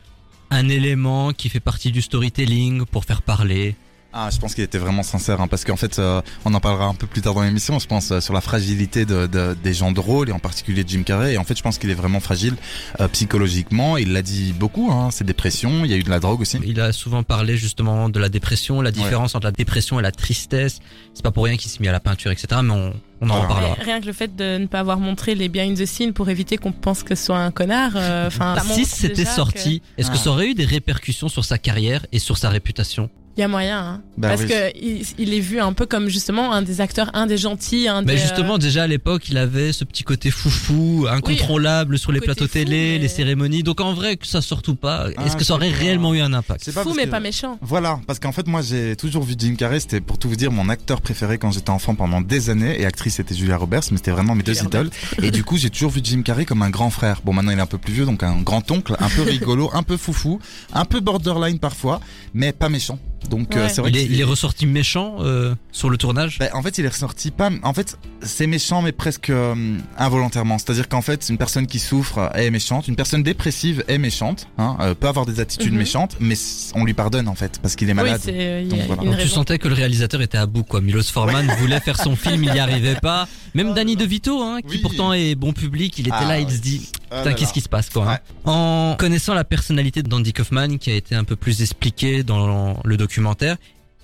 Speaker 2: un élément qui fait partie du storytelling pour faire parler
Speaker 5: Ah, je pense qu'il était vraiment sincère, hein, parce qu'en fait, euh, on en parlera un peu plus tard dans l'émission. Je pense euh, sur la fragilité de, de- des gens de rôle et en particulier de Jim Carrey. Et en fait, je pense qu'il est vraiment fragile euh, psychologiquement. Il l'a dit beaucoup. Hein, ses dépressions. Il y a eu de la drogue aussi.
Speaker 2: Il a souvent parlé justement de la dépression, la différence entre la dépression et la tristesse. C'est pas pour rien qu'il s'est mis à la peinture, etc. Mais on, on en reparlera.
Speaker 4: Rien que le fait de ne pas avoir montré les behind the scenes pour éviter qu'on pense que ce soit un connard. euh, Enfin,
Speaker 2: Si c'était sorti, est-ce que ça aurait eu des répercussions sur sa carrière et sur sa réputation?
Speaker 4: Il y a moyen, hein.
Speaker 5: Bah
Speaker 4: parce
Speaker 5: oui.
Speaker 4: que il, il est vu un peu comme justement un des acteurs, un des gentils, un
Speaker 2: Mais
Speaker 4: des.
Speaker 2: justement, déjà à l'époque, il avait ce petit côté foufou, incontrôlable sur les plateaux
Speaker 4: fou,
Speaker 2: télé,
Speaker 4: mais-
Speaker 2: les cérémonies. Donc en vrai, que ça sorte ou pas,
Speaker 5: Ah,
Speaker 2: est-ce que ça aurait
Speaker 5: pas.
Speaker 2: réellement eu un impact?
Speaker 5: C'est
Speaker 4: euh,
Speaker 5: pas
Speaker 4: fou mais
Speaker 5: que-
Speaker 4: pas méchant.
Speaker 5: Voilà, parce qu'en fait, moi, j'ai toujours vu Jim Carrey. C'était pour tout vous dire mon acteur préféré quand j'étais enfant pendant des années. Et actrice, c'était Julia Roberts, mais c'était vraiment mes deux
Speaker 4: Julia
Speaker 5: idoles. Et du coup, j'ai toujours vu Jim Carrey comme un grand frère. Bon, maintenant, il est un peu plus vieux, donc un grand oncle, un peu rigolo, un peu foufou, un peu borderline parfois, mais pas méchant. Donc, euh, c'est vrai
Speaker 2: il,
Speaker 5: que
Speaker 2: est, il est ressorti méchant euh, sur le tournage
Speaker 5: Ben, en fait, il est ressorti pas. En fait, c'est méchant, mais presque euh, involontairement. C'est-à-dire qu'en fait, une personne qui souffre est méchante, une personne dépressive est méchante, hein, euh, peut avoir des attitudes
Speaker 4: Mhm.
Speaker 5: méchantes, mais on lui pardonne en fait parce qu'il est
Speaker 4: Oui,
Speaker 5: malade.
Speaker 4: euh,
Speaker 5: Donc voilà.
Speaker 2: Donc, tu sentais que le réalisateur était à bout, quoi. Milos Forman voulait faire son film, il n'y arrivait pas. Même
Speaker 5: Oh
Speaker 2: Danny. DeVito, hein, qui
Speaker 5: Oui.
Speaker 2: pourtant est bon public, il était
Speaker 5: Ah,
Speaker 2: là, il se dit, putain,
Speaker 5: là
Speaker 2: qu'est-ce qui se passe, quoi. hein. En connaissant la personnalité d'Andy Kaufman, qui a été un peu plus expliquée dans le documentaire,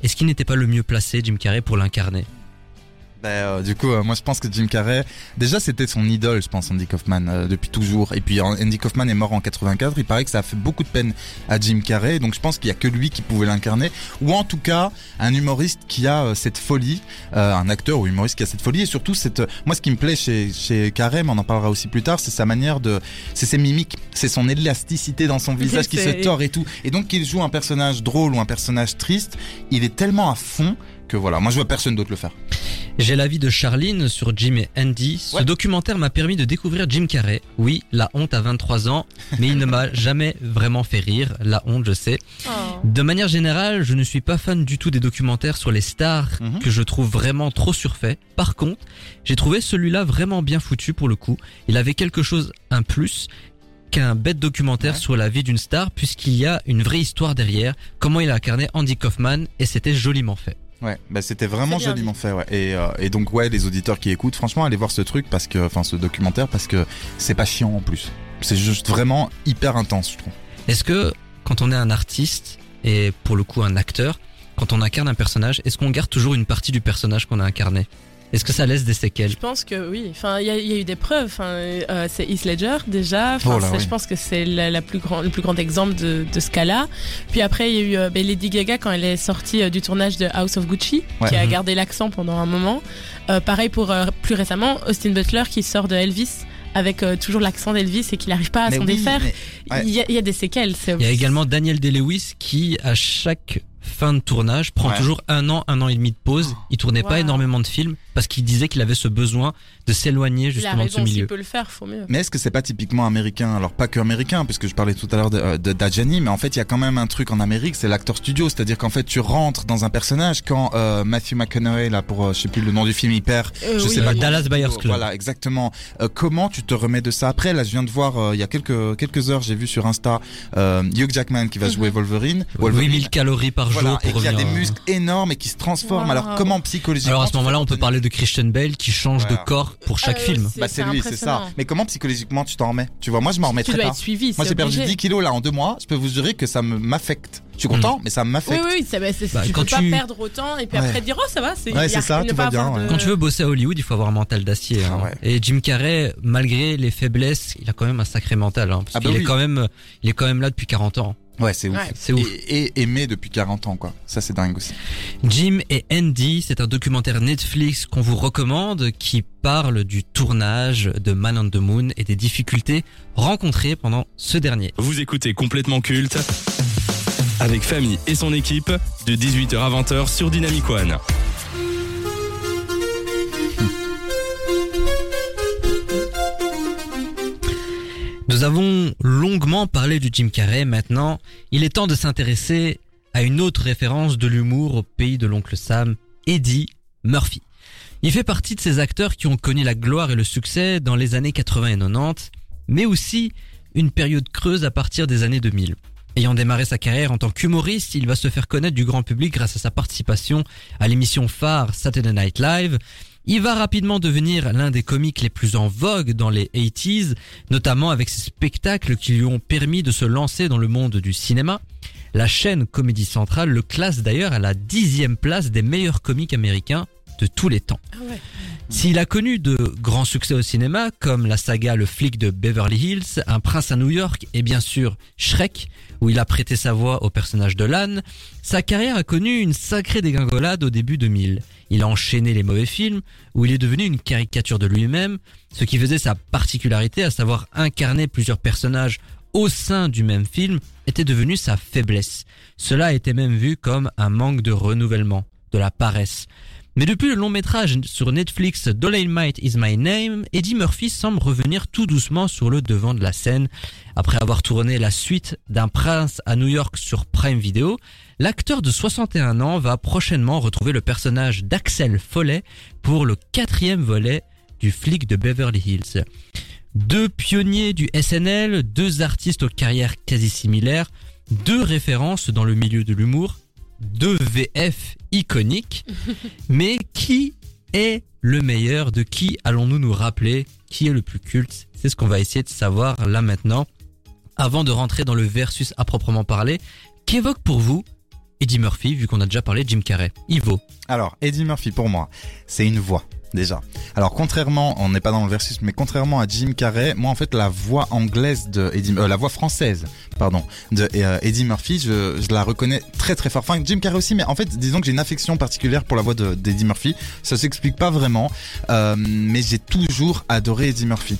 Speaker 2: est-ce qu'il n'était pas le mieux placé, Jim Carrey, pour l'incarner?
Speaker 5: Ben, euh, du coup, euh, moi je pense que Jim Carrey, déjà c'était son idole, je pense, Andy Kaufman, euh, depuis toujours. Et puis Andy Kaufman est mort en 84, il paraît que ça a fait beaucoup de peine à Jim Carrey, donc je pense qu'il y a que lui qui pouvait l'incarner. Ou en tout cas, un humoriste qui a euh, cette folie, euh, un acteur ou humoriste qui a cette folie, et surtout cette... Moi ce qui me plaît chez, chez Carrey, mais on en parlera aussi plus tard, c'est sa manière de... C'est ses mimiques, c'est son élasticité dans son visage qui se tord et tout. Et donc qu'il joue un personnage drôle ou un personnage triste, il est tellement à fond que voilà, moi je vois personne d'autre le faire.
Speaker 2: J'ai l'avis de Charline sur Jim et Andy. Ce
Speaker 5: Ouais.
Speaker 2: documentaire m'a permis de découvrir Jim Carrey. Oui, la honte à 23 ans, mais il ne m'a jamais vraiment fait rire. La honte, je sais.
Speaker 4: Oh.
Speaker 2: De manière générale, je ne suis pas fan du tout des documentaires sur les stars
Speaker 5: Mhm.
Speaker 2: que je trouve vraiment trop surfaits. Par contre, j'ai trouvé celui-là vraiment bien foutu pour le coup. Il avait quelque chose, un plus qu'un bête documentaire
Speaker 5: Ouais.
Speaker 2: sur la vie d'une star puisqu'il y a une vraie histoire derrière, comment il a incarné Andy Kaufman et c'était joliment fait.
Speaker 5: Ouais, bah c'était vraiment joliment fait, ouais. Et, euh, et donc ouais, les auditeurs qui écoutent, franchement, allez voir ce truc parce que, enfin, ce documentaire parce que c'est pas chiant en plus. C'est juste vraiment hyper intense, je trouve.
Speaker 2: Est-ce que quand on est un artiste et pour le coup un acteur, quand on incarne un personnage, est-ce qu'on garde toujours une partie du personnage qu'on a incarné? Est-ce que ça laisse des séquelles
Speaker 4: Je pense que oui. Enfin, il y, a- il y a eu des preuves. Enfin, euh, c'est Heath Ledger déjà. Enfin,
Speaker 5: Oh là,
Speaker 4: c'est-
Speaker 5: oui.
Speaker 4: Je pense que c'est la, la plus grand, le plus grand exemple de, de ce cas-là. Puis après, il y a eu euh, ben, Lady Gaga quand elle est sortie euh, du tournage de House of Gucci,
Speaker 5: Ouais.
Speaker 4: qui a
Speaker 2: Mhm.
Speaker 4: gardé l'accent pendant un moment. Euh, pareil pour euh, plus récemment Austin Butler qui sort de Elvis avec euh, toujours l'accent d'Elvis et qu'il n'arrive pas à s'en
Speaker 5: oui,
Speaker 4: défaire.
Speaker 5: mais- ouais.
Speaker 4: Il y, a- il y a des séquelles. c'est-
Speaker 2: Il y a également Daniel Day-Lewis qui, à chaque fin de tournage, prend
Speaker 5: Ouais.
Speaker 2: toujours un an, un an et demi de pause. Il tournait pas énormément de films parce qu'il disait qu'il avait ce besoin de s'éloigner justement de ce milieu.
Speaker 4: peut le faire, faut mieux.
Speaker 5: Mais est-ce que c'est pas typiquement américain? Alors pas que américain, puisque je parlais tout à l'heure de, euh, de d'Adjani, mais en fait il y a quand même un truc en Amérique, c'est l'acteur studio, c'est-à-dire qu'en fait tu rentres dans un personnage quand euh, Matthew McConaughey là pour euh, je sais plus le nom du film il perd,
Speaker 4: Euh,
Speaker 5: je
Speaker 4: oui,
Speaker 5: sais pas
Speaker 4: oui.
Speaker 2: Dallas Buyers Club.
Speaker 5: Voilà, exactement. Euh, comment tu te remets de ça après? Là, je viens de voir euh, il y a quelques quelques heures, j'ai vu sur Insta euh, Hugh Jackman qui va
Speaker 4: Mhm.
Speaker 5: jouer Wolverine. Wolverine
Speaker 2: 8000 calories par
Speaker 5: voilà,
Speaker 2: jour
Speaker 5: et
Speaker 2: pour
Speaker 5: qui a des muscles énormes et qui se transforment.
Speaker 4: Wow.
Speaker 5: Alors comment psychologiquement
Speaker 2: Alors à ce moment-là, on peut parler de Christian Bale qui change
Speaker 5: Voilà.
Speaker 2: de corps pour chaque
Speaker 4: Euh,
Speaker 2: film.
Speaker 5: Bah c'est lui, c'est ça. Mais comment psychologiquement tu t'en remets? Tu vois, moi je m'en remettrais pas.
Speaker 4: suivi.
Speaker 5: Moi
Speaker 4: c'est
Speaker 5: j'ai perdu
Speaker 4: obligé.
Speaker 5: 10 kilos là en deux mois. Je peux vous jurer que ça me m'affecte. Je suis content, mais ça
Speaker 4: Oui,
Speaker 5: m'affecte.
Speaker 4: oui, c'est, bah, c'est-
Speaker 2: Bah,
Speaker 4: tu
Speaker 2: quand
Speaker 4: peux pas perdre autant et puis
Speaker 5: Ouais.
Speaker 4: après dire oh ça va, c'est,
Speaker 5: Ouais,
Speaker 4: il y a-
Speaker 5: c'est ça,
Speaker 4: ne
Speaker 5: tout
Speaker 4: pas
Speaker 5: va bien,
Speaker 4: de-.
Speaker 2: Quand tu veux bosser à Hollywood, il faut avoir un mental d'acier.
Speaker 5: Ah
Speaker 2: hein.
Speaker 5: ouais.
Speaker 2: Et Jim Carrey, malgré les faiblesses, il a quand même un sacré mental. Hein, parce
Speaker 5: Ah bah
Speaker 2: qu'il
Speaker 5: oui.
Speaker 2: est quand même, il est quand même là depuis 40 ans.
Speaker 5: Ouais, c'est ouf.
Speaker 4: Ouais.
Speaker 2: C'est ouf.
Speaker 5: Et, et aimé depuis 40 ans quoi. Ça c'est dingue aussi.
Speaker 2: Jim et Andy, c'est un documentaire Netflix qu'on vous recommande qui parle du tournage de Man on the Moon et des difficultés rencontrées pendant ce dernier.
Speaker 1: Vous écoutez complètement culte avec Famille et son équipe de 18h à 20h sur Dynamic One.
Speaker 2: Nous avons longuement parlé du Jim Carrey. Maintenant, il est temps de s'intéresser à une autre référence de l'humour au pays de l'oncle Sam, Eddie Murphy. Il fait partie de ces acteurs qui ont connu la gloire et le succès dans les années 80 et 90, mais aussi une période creuse à partir des années 2000. Ayant démarré sa carrière en tant qu'humoriste, il va se faire connaître du grand public grâce à sa participation à l'émission phare Saturday Night Live. Il va rapidement devenir l'un des comiques les plus en vogue dans les 80s, notamment avec ses spectacles qui lui ont permis de se lancer dans le monde du cinéma. La chaîne Comédie Centrale le classe d'ailleurs à la dixième place des meilleurs comiques américains de tous les temps.
Speaker 4: Ah ouais.
Speaker 2: S'il a connu de grands succès au cinéma, comme la saga Le flic de Beverly Hills, Un prince à New York et bien sûr Shrek, où il a prêté sa voix au personnage de l'âne, sa carrière a connu une sacrée dégringolade au début 2000. Il a enchaîné les mauvais films, où il est devenu une caricature de lui-même, ce qui faisait sa particularité, à savoir incarner plusieurs personnages au sein du même film, était devenu sa faiblesse. Cela été même vu comme un manque de renouvellement, de la paresse. Mais depuis le long métrage sur Netflix Dolomite is My Name, Eddie Murphy semble revenir tout doucement sur le devant de la scène. Après avoir tourné la suite d'un prince à New York sur Prime Video, l'acteur de 61 ans va prochainement retrouver le personnage d'Axel Follet pour le quatrième volet du flic de Beverly Hills. Deux pionniers du SNL, deux artistes aux carrières quasi similaires, deux références dans le milieu de l'humour, deux VF iconiques, mais qui est le meilleur De qui allons-nous nous rappeler? Qui est le plus culte? C'est ce qu'on va essayer de savoir là maintenant. Avant de rentrer dans le versus à proprement parler, qu'évoque pour vous Eddie Murphy, vu qu'on a déjà parlé de Jim Carrey Ivo.
Speaker 5: Alors, Eddie Murphy, pour moi, c'est une voix. Déjà. Alors contrairement, on n'est pas dans le versus, mais contrairement à Jim Carrey, moi en fait la voix anglaise de Eddie, euh, la voix française, pardon, de euh, Eddie Murphy, je, la reconnais très très fort. Enfin Jim Carrey aussi, mais en fait disons que j'ai une affection particulière pour la voix de- d'Eddie Murphy. Ça s'explique pas vraiment, euh, mais j'ai toujours adoré Eddie Murphy.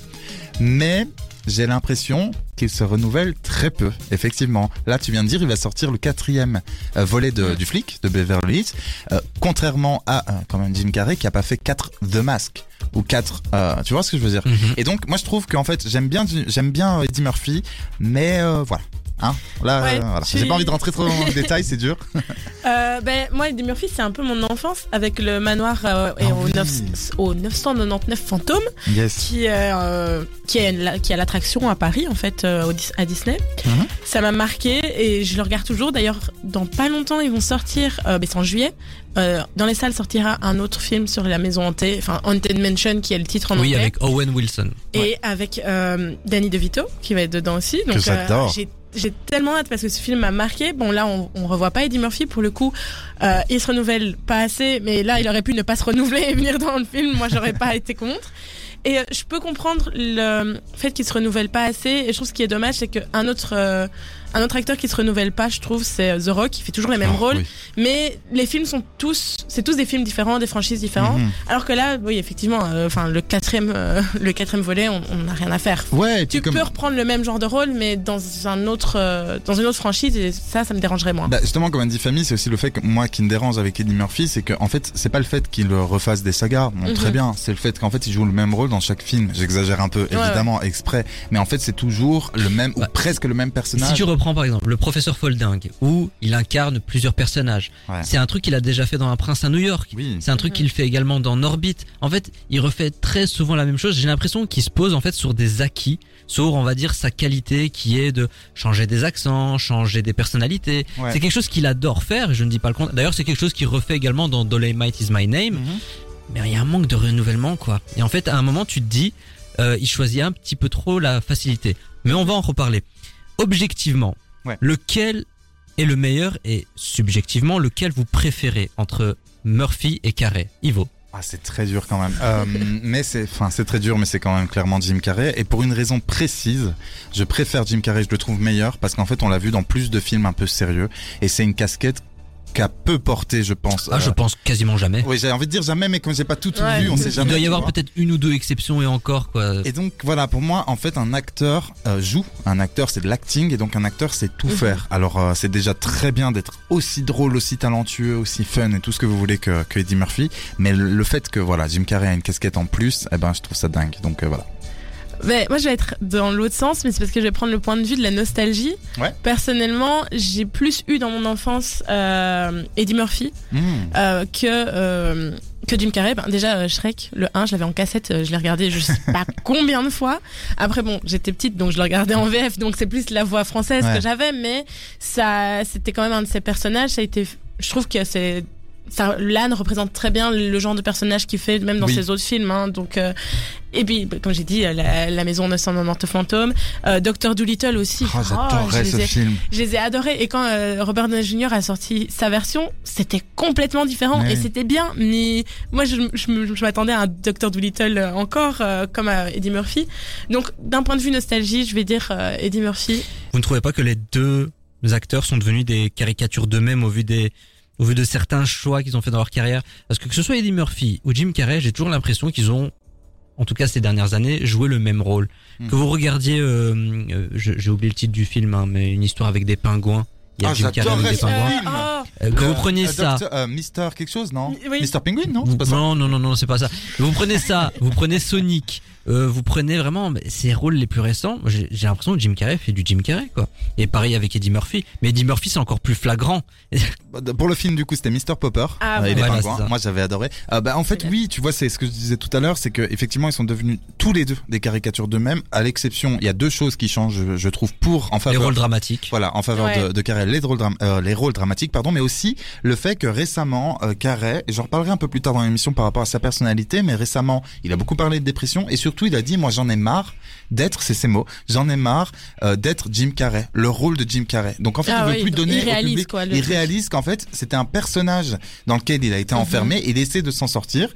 Speaker 5: Mais j'ai l'impression qu'il se renouvelle très peu, effectivement. Là, tu viens de dire, il va sortir le quatrième euh, volet de, du flic, de Beverly Hills, euh, contrairement à euh, quand même Jim Carrey qui a pas fait 4 The Mask ou 4, euh, tu vois ce que je veux dire?
Speaker 2: Mhm.
Speaker 5: Et donc, moi, je trouve qu'en fait, j'aime bien, j'aime bien Eddie Murphy, mais euh, voilà. Hein Là,
Speaker 4: Ouais,
Speaker 5: euh, voilà.
Speaker 4: je suis-
Speaker 5: J'ai pas envie de rentrer trop dans le détail, c'est dur.
Speaker 4: Euh, ben, moi, Eddie Murphy, c'est un peu mon enfance avec le manoir euh, et
Speaker 5: Ah
Speaker 4: au,
Speaker 5: oui.
Speaker 4: 9 au 999 fantômes
Speaker 5: Yes.
Speaker 4: qui, euh, qui, est la- qui a l'attraction à Paris, en fait, euh, au à Disney.
Speaker 5: Mhm.
Speaker 4: Ça m'a marqué et je le regarde toujours. D'ailleurs, dans pas longtemps, ils vont sortir, euh, ben, c'est en juillet, euh, dans les salles sortira un autre film sur la maison hantée, enfin Haunted Mansion, qui est le titre en
Speaker 2: Oui,
Speaker 4: anglais.
Speaker 2: avec Owen Wilson.
Speaker 4: Et avec euh, Danny DeVito qui va être dedans aussi. Donc
Speaker 5: j'adore.
Speaker 4: J'ai tellement hâte parce que ce film m'a marqué. Bon là on, on revoit pas Eddie Murphy pour le coup. Euh, il se renouvelle pas assez, mais là il aurait pu ne pas se renouveler et venir dans le film. Moi j'aurais pas été contre. Et euh, je peux comprendre le fait qu'il se renouvelle pas assez. Et je trouve ce qui est dommage, c'est qu'un autre euh, un autre acteur qui se renouvelle pas, je trouve, c'est euh, The Rock. qui fait toujours les mêmes
Speaker 5: Oh,
Speaker 4: rôles,
Speaker 5: oui.
Speaker 4: mais les films sont tous, c'est tous des films différents, des franchises différentes.
Speaker 5: Mhm.
Speaker 4: Alors que là, oui, effectivement, euh, enfin le quatrième, euh, le quatrième volet, on on n'a rien à faire.
Speaker 5: Ouais,
Speaker 4: Tu
Speaker 5: comme-
Speaker 4: peux reprendre le même genre de rôle, mais dans un autre, euh, dans une autre franchise, et ça, ça me dérangerait moins.
Speaker 5: Bah, justement, comme Andy Family, c'est aussi le fait que moi qui me dérange avec Eddie Murphy, c'est que en fait, c'est pas le fait qu'il refasse des sagas, bon,
Speaker 4: Mhm.
Speaker 5: très bien, c'est le fait qu'en fait, il joue le même rôle dans chaque film. J'exagère un peu, évidemment, exprès, mais en fait, c'est toujours le même ou
Speaker 2: Bah,
Speaker 5: presque le même personnage.
Speaker 2: Si tu reprends par exemple le professeur Folding, où il incarne plusieurs personnages,
Speaker 5: Ouais.
Speaker 2: c'est un truc qu'il a déjà fait dans Un prince à New York.
Speaker 5: Oui.
Speaker 2: C'est un truc qu'il fait également dans Orbit. En fait, il refait très souvent la même chose. J'ai l'impression qu'il se pose en fait sur des acquis, sur on va dire sa qualité qui est de changer des accents, changer des personnalités.
Speaker 5: Ouais.
Speaker 2: C'est quelque chose qu'il adore faire. et Je ne dis pas le contraire. D'ailleurs, c'est quelque chose qu'il refait également dans Dolemite is My Name.
Speaker 5: Mhm.
Speaker 2: Mais il y a un manque de renouvellement, quoi. Et en fait, à un moment, tu te dis, euh, il choisit un petit peu trop la facilité. Mais on va en reparler. Objectivement,
Speaker 5: Ouais.
Speaker 2: lequel est le meilleur et subjectivement, lequel vous préférez entre Murphy et Carré? Ivo.
Speaker 5: Ah, c'est très dur quand même. Euh, mais c'est, enfin, c'est très dur, mais c'est quand même clairement Jim Carrey. Et pour une raison précise, je préfère Jim Carrey. Je le trouve meilleur parce qu'en fait, on l'a vu dans plus de films un peu sérieux. Et c'est une casquette qu'a peu porté, je pense.
Speaker 2: Ah, je
Speaker 5: Euh,
Speaker 2: pense quasiment jamais.
Speaker 5: Oui, j'ai envie de dire jamais, mais comme j'ai pas tout, tout
Speaker 4: Ouais.
Speaker 5: vu, on sait
Speaker 2: Il
Speaker 5: jamais.
Speaker 2: doit y avoir peut-être une ou deux exceptions et encore, quoi.
Speaker 5: Et donc voilà, pour moi, en fait, un acteur euh, joue. Un acteur, c'est de l'acting, et donc un acteur, c'est tout
Speaker 4: Mhm.
Speaker 5: faire. Alors, euh, c'est déjà très bien d'être aussi drôle, aussi talentueux, aussi fun et tout ce que vous voulez que, que Eddie Murphy. Mais le, le fait que voilà, Jim Carrey a une casquette en plus, eh ben, je trouve ça dingue. Donc euh, voilà.
Speaker 4: Mais moi, je vais être dans l'autre sens, mais c'est parce que je vais prendre le point de vue de la nostalgie.
Speaker 5: Ouais.
Speaker 4: Personnellement, j'ai plus eu dans mon enfance euh, Eddie Murphy
Speaker 5: Mhm.
Speaker 4: euh, que euh, que Jim Carrey. Ben, déjà euh, Shrek, le 1, je l'avais en cassette, euh, je l'ai regardé je sais pas combien de fois. Après bon, j'étais petite donc je le regardais en VF, donc c'est plus la voix française
Speaker 5: Ouais.
Speaker 4: que j'avais, mais ça c'était quand même un de ses personnages. Ça a été, je trouve que c'est ça, l'âne représente très bien le genre de personnage qu'il fait, même dans
Speaker 5: Oui.
Speaker 4: ses autres films. Hein, donc, euh, et puis, bah, comme j'ai dit, euh, la, la maison 990 fantômes, euh, Docteur Dolittle aussi.
Speaker 5: Oh, j'adorais
Speaker 4: je,
Speaker 5: ce
Speaker 4: les ai,
Speaker 5: film.
Speaker 4: je les ai adorés. Et quand euh, Robert Downey Jr. a sorti sa version, c'était complètement différent et c'était bien. Mais moi, je, je, je m'attendais à un Docteur Dolittle euh, encore, euh, comme à Eddie Murphy. Donc, d'un point de vue nostalgie, je vais dire euh, Eddie Murphy.
Speaker 2: Vous ne trouvez pas que les deux acteurs sont devenus des caricatures d'eux-mêmes au vu des au vu de certains choix qu'ils ont fait dans leur carrière Parce que que ce soit Eddie Murphy ou Jim Carrey, j'ai toujours l'impression qu'ils ont, en tout cas ces dernières années, joué le même rôle.
Speaker 5: Mhm.
Speaker 2: Que vous regardiez, euh, euh, je- j'ai oublié le titre du film, hein, mais une histoire avec des pingouins. Il y a
Speaker 5: Ah,
Speaker 2: Jim Carrey des pingouins.
Speaker 5: film.
Speaker 4: oh,
Speaker 2: Euh, vous preniez
Speaker 5: euh,
Speaker 2: ça.
Speaker 5: Euh, Mister quelque chose, non
Speaker 4: Oui.
Speaker 5: Mister Penguin, non
Speaker 2: Vous-
Speaker 5: C'est pas ça
Speaker 2: non, non, non, non, c'est pas ça. Vous prenez ça, vous prenez Sonic, euh, vous prenez vraiment ces rôles les plus récents. J'ai l'impression que Jim Carrey fait du Jim Carrey, quoi. Et pareil avec Eddie Murphy. Mais Eddie Murphy, c'est encore plus flagrant.
Speaker 5: Pour le film, du coup, c'était Mister Popper
Speaker 4: Ah,
Speaker 5: et
Speaker 4: bon.
Speaker 5: les
Speaker 2: Voilà,
Speaker 5: pingouins. Moi, j'avais adoré. Euh, bah, en fait, oui, tu vois, c'est ce que je disais tout à l'heure, c'est que effectivement, ils sont devenus tous les deux des caricatures d'eux-mêmes. À l'exception, il y a deux choses qui changent, je, trouve, pour en
Speaker 2: Les
Speaker 5: faveur.
Speaker 2: rôles dramatiques.
Speaker 5: Voilà, en faveur
Speaker 4: Ouais.
Speaker 5: de, de Carrey. Les, rôles dram- euh, les rôles dramatiques, pardon, mais aussi le fait que récemment, euh, Carré, et j'en reparlerai un peu plus tard dans l'émission par rapport à sa personnalité, mais récemment, il a beaucoup parlé de dépression et surtout, il a dit, moi, j'en ai marre d'être, c'est ses mots, j'en ai marre euh, d'être Jim Carrey, le rôle de Jim Carrey. Donc en fait,
Speaker 4: Ah
Speaker 5: il veut
Speaker 4: oui,
Speaker 5: plus donner
Speaker 4: il
Speaker 5: au
Speaker 4: réalise,
Speaker 5: public.
Speaker 4: quoi, le
Speaker 5: il
Speaker 4: truc.
Speaker 5: réalise qu'en fait, c'était un personnage dans lequel il a été
Speaker 4: Mhm.
Speaker 5: enfermé et il essaie de s'en sortir.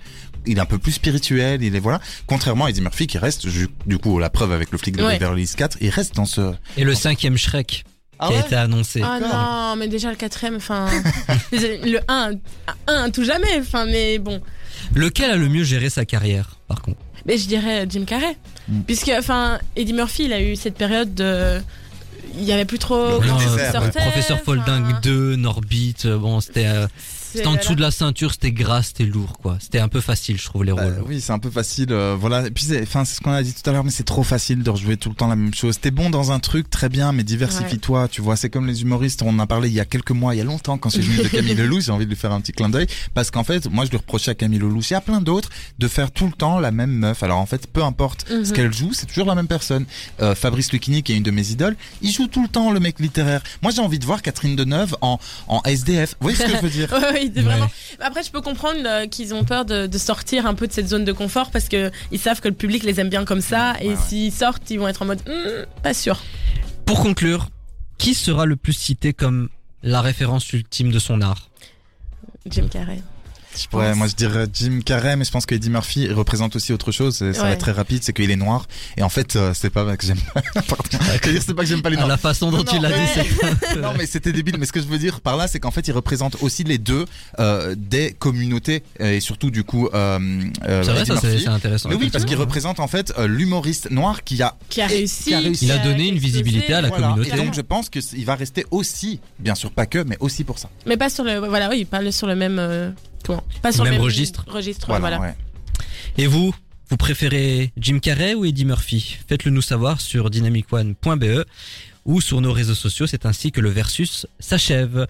Speaker 5: Il est un peu plus spirituel, il est voilà. Contrairement à Eddie Murphy qui reste, du coup, la preuve avec le flic de
Speaker 4: Ouais.
Speaker 5: Beverly Hills 4, il reste dans ce.
Speaker 2: Et le cinquième Shrek
Speaker 5: Ah
Speaker 2: qui a été annoncé.
Speaker 4: Ah non, mais déjà le quatrième, enfin. le 1, 1 tout jamais, enfin, mais bon.
Speaker 2: Lequel a le mieux géré sa carrière, par contre?
Speaker 4: Mais je dirais Jim Carrey.
Speaker 5: Mm.
Speaker 4: Puisque, enfin, Eddie Murphy, il a eu cette période de. Il y avait plus trop.
Speaker 2: Non, euh,
Speaker 4: sortait,
Speaker 2: Professeur Folding
Speaker 4: enfin,
Speaker 2: 2, Norbit, bon, c'était euh, c'était en dessous de la ceinture, c'était gras, c'était lourd, quoi. C'était un peu facile, je trouve, les
Speaker 5: Bah,
Speaker 2: rôles.
Speaker 5: oui, c'est un peu facile, euh, voilà. Et puis, c'est- enfin, c'est ce qu'on a dit tout à l'heure, mais c'est trop facile de rejouer tout le temps la même chose. T'es bon dans un truc, très bien, mais diversifie-toi. Tu vois, c'est comme les humoristes. On en a parlé il y a quelques mois, il y a longtemps, quand suis venu de Camille Lelouch. J'ai envie de lui faire un petit clin d'œil parce qu'en fait, moi, je lui reprochais à Camille Lelouch et à plein d'autres de faire tout le temps la même meuf. Alors en fait, peu importe
Speaker 4: Mhm.
Speaker 5: ce qu'elle joue, c'est toujours la même personne. Euh, Fabrice Lucchini, qui est une de mes idoles, il joue tout le temps le mec littéraire. Moi, j'ai envie de voir Catherine Deneuve en en SDF. Vous voyez ce que je veux dire?
Speaker 4: Ouais. Après, je peux comprendre euh, qu'ils ont peur de, de sortir un peu de cette zone de confort parce que ils savent que le public les aime bien comme ça et
Speaker 5: Ouais, ouais.
Speaker 4: s'ils sortent, ils vont être en mode Hmm, pas sûr.
Speaker 2: Pour conclure, qui sera le plus cité comme la référence ultime de son art?
Speaker 4: Jim Carrey. Je pense.
Speaker 5: Ouais, moi je dirais Jim Carrey, mais je pense que Eddie Murphy il représente aussi autre chose. Ça va être très rapide, c'est qu'il est noir. Et en fait, euh, c'est pas que j'aime. Pardon. Dire, c'est pas que j'aime pas les
Speaker 2: À
Speaker 5: noirs.
Speaker 2: la façon dont
Speaker 5: Non,
Speaker 2: tu l'as
Speaker 5: non,
Speaker 2: dit, c'est
Speaker 5: Non, mais c'était débile. Mais ce que je veux dire par là, c'est qu'en fait, il représente aussi les deux euh, des communautés et surtout du coup. Euh, euh,
Speaker 2: c'est vrai,
Speaker 5: Eddie
Speaker 2: ça c'est intéressant.
Speaker 5: Mais oui, parce qu'il représente en fait euh, l'humoriste noir qui a
Speaker 4: Qui a réussi.
Speaker 5: Qui a réussi.
Speaker 2: Il a donné une visibilité à la
Speaker 5: voilà.
Speaker 2: communauté.
Speaker 5: Et donc je pense que il va rester aussi, bien sûr pas que, mais aussi pour ça.
Speaker 4: Mais pas sur le. Voilà, oui, pas le- sur le même. Comment Pas sur
Speaker 2: Même
Speaker 4: le même
Speaker 2: registre.
Speaker 4: Registre,
Speaker 5: Voilà.
Speaker 4: voilà.
Speaker 5: ouais.
Speaker 2: Et vous, vous préférez Jim Carrey ou Eddie Murphy? Faites-le nous savoir sur dynamicone.be ou sur nos réseaux sociaux, c'est ainsi que le versus s'achève.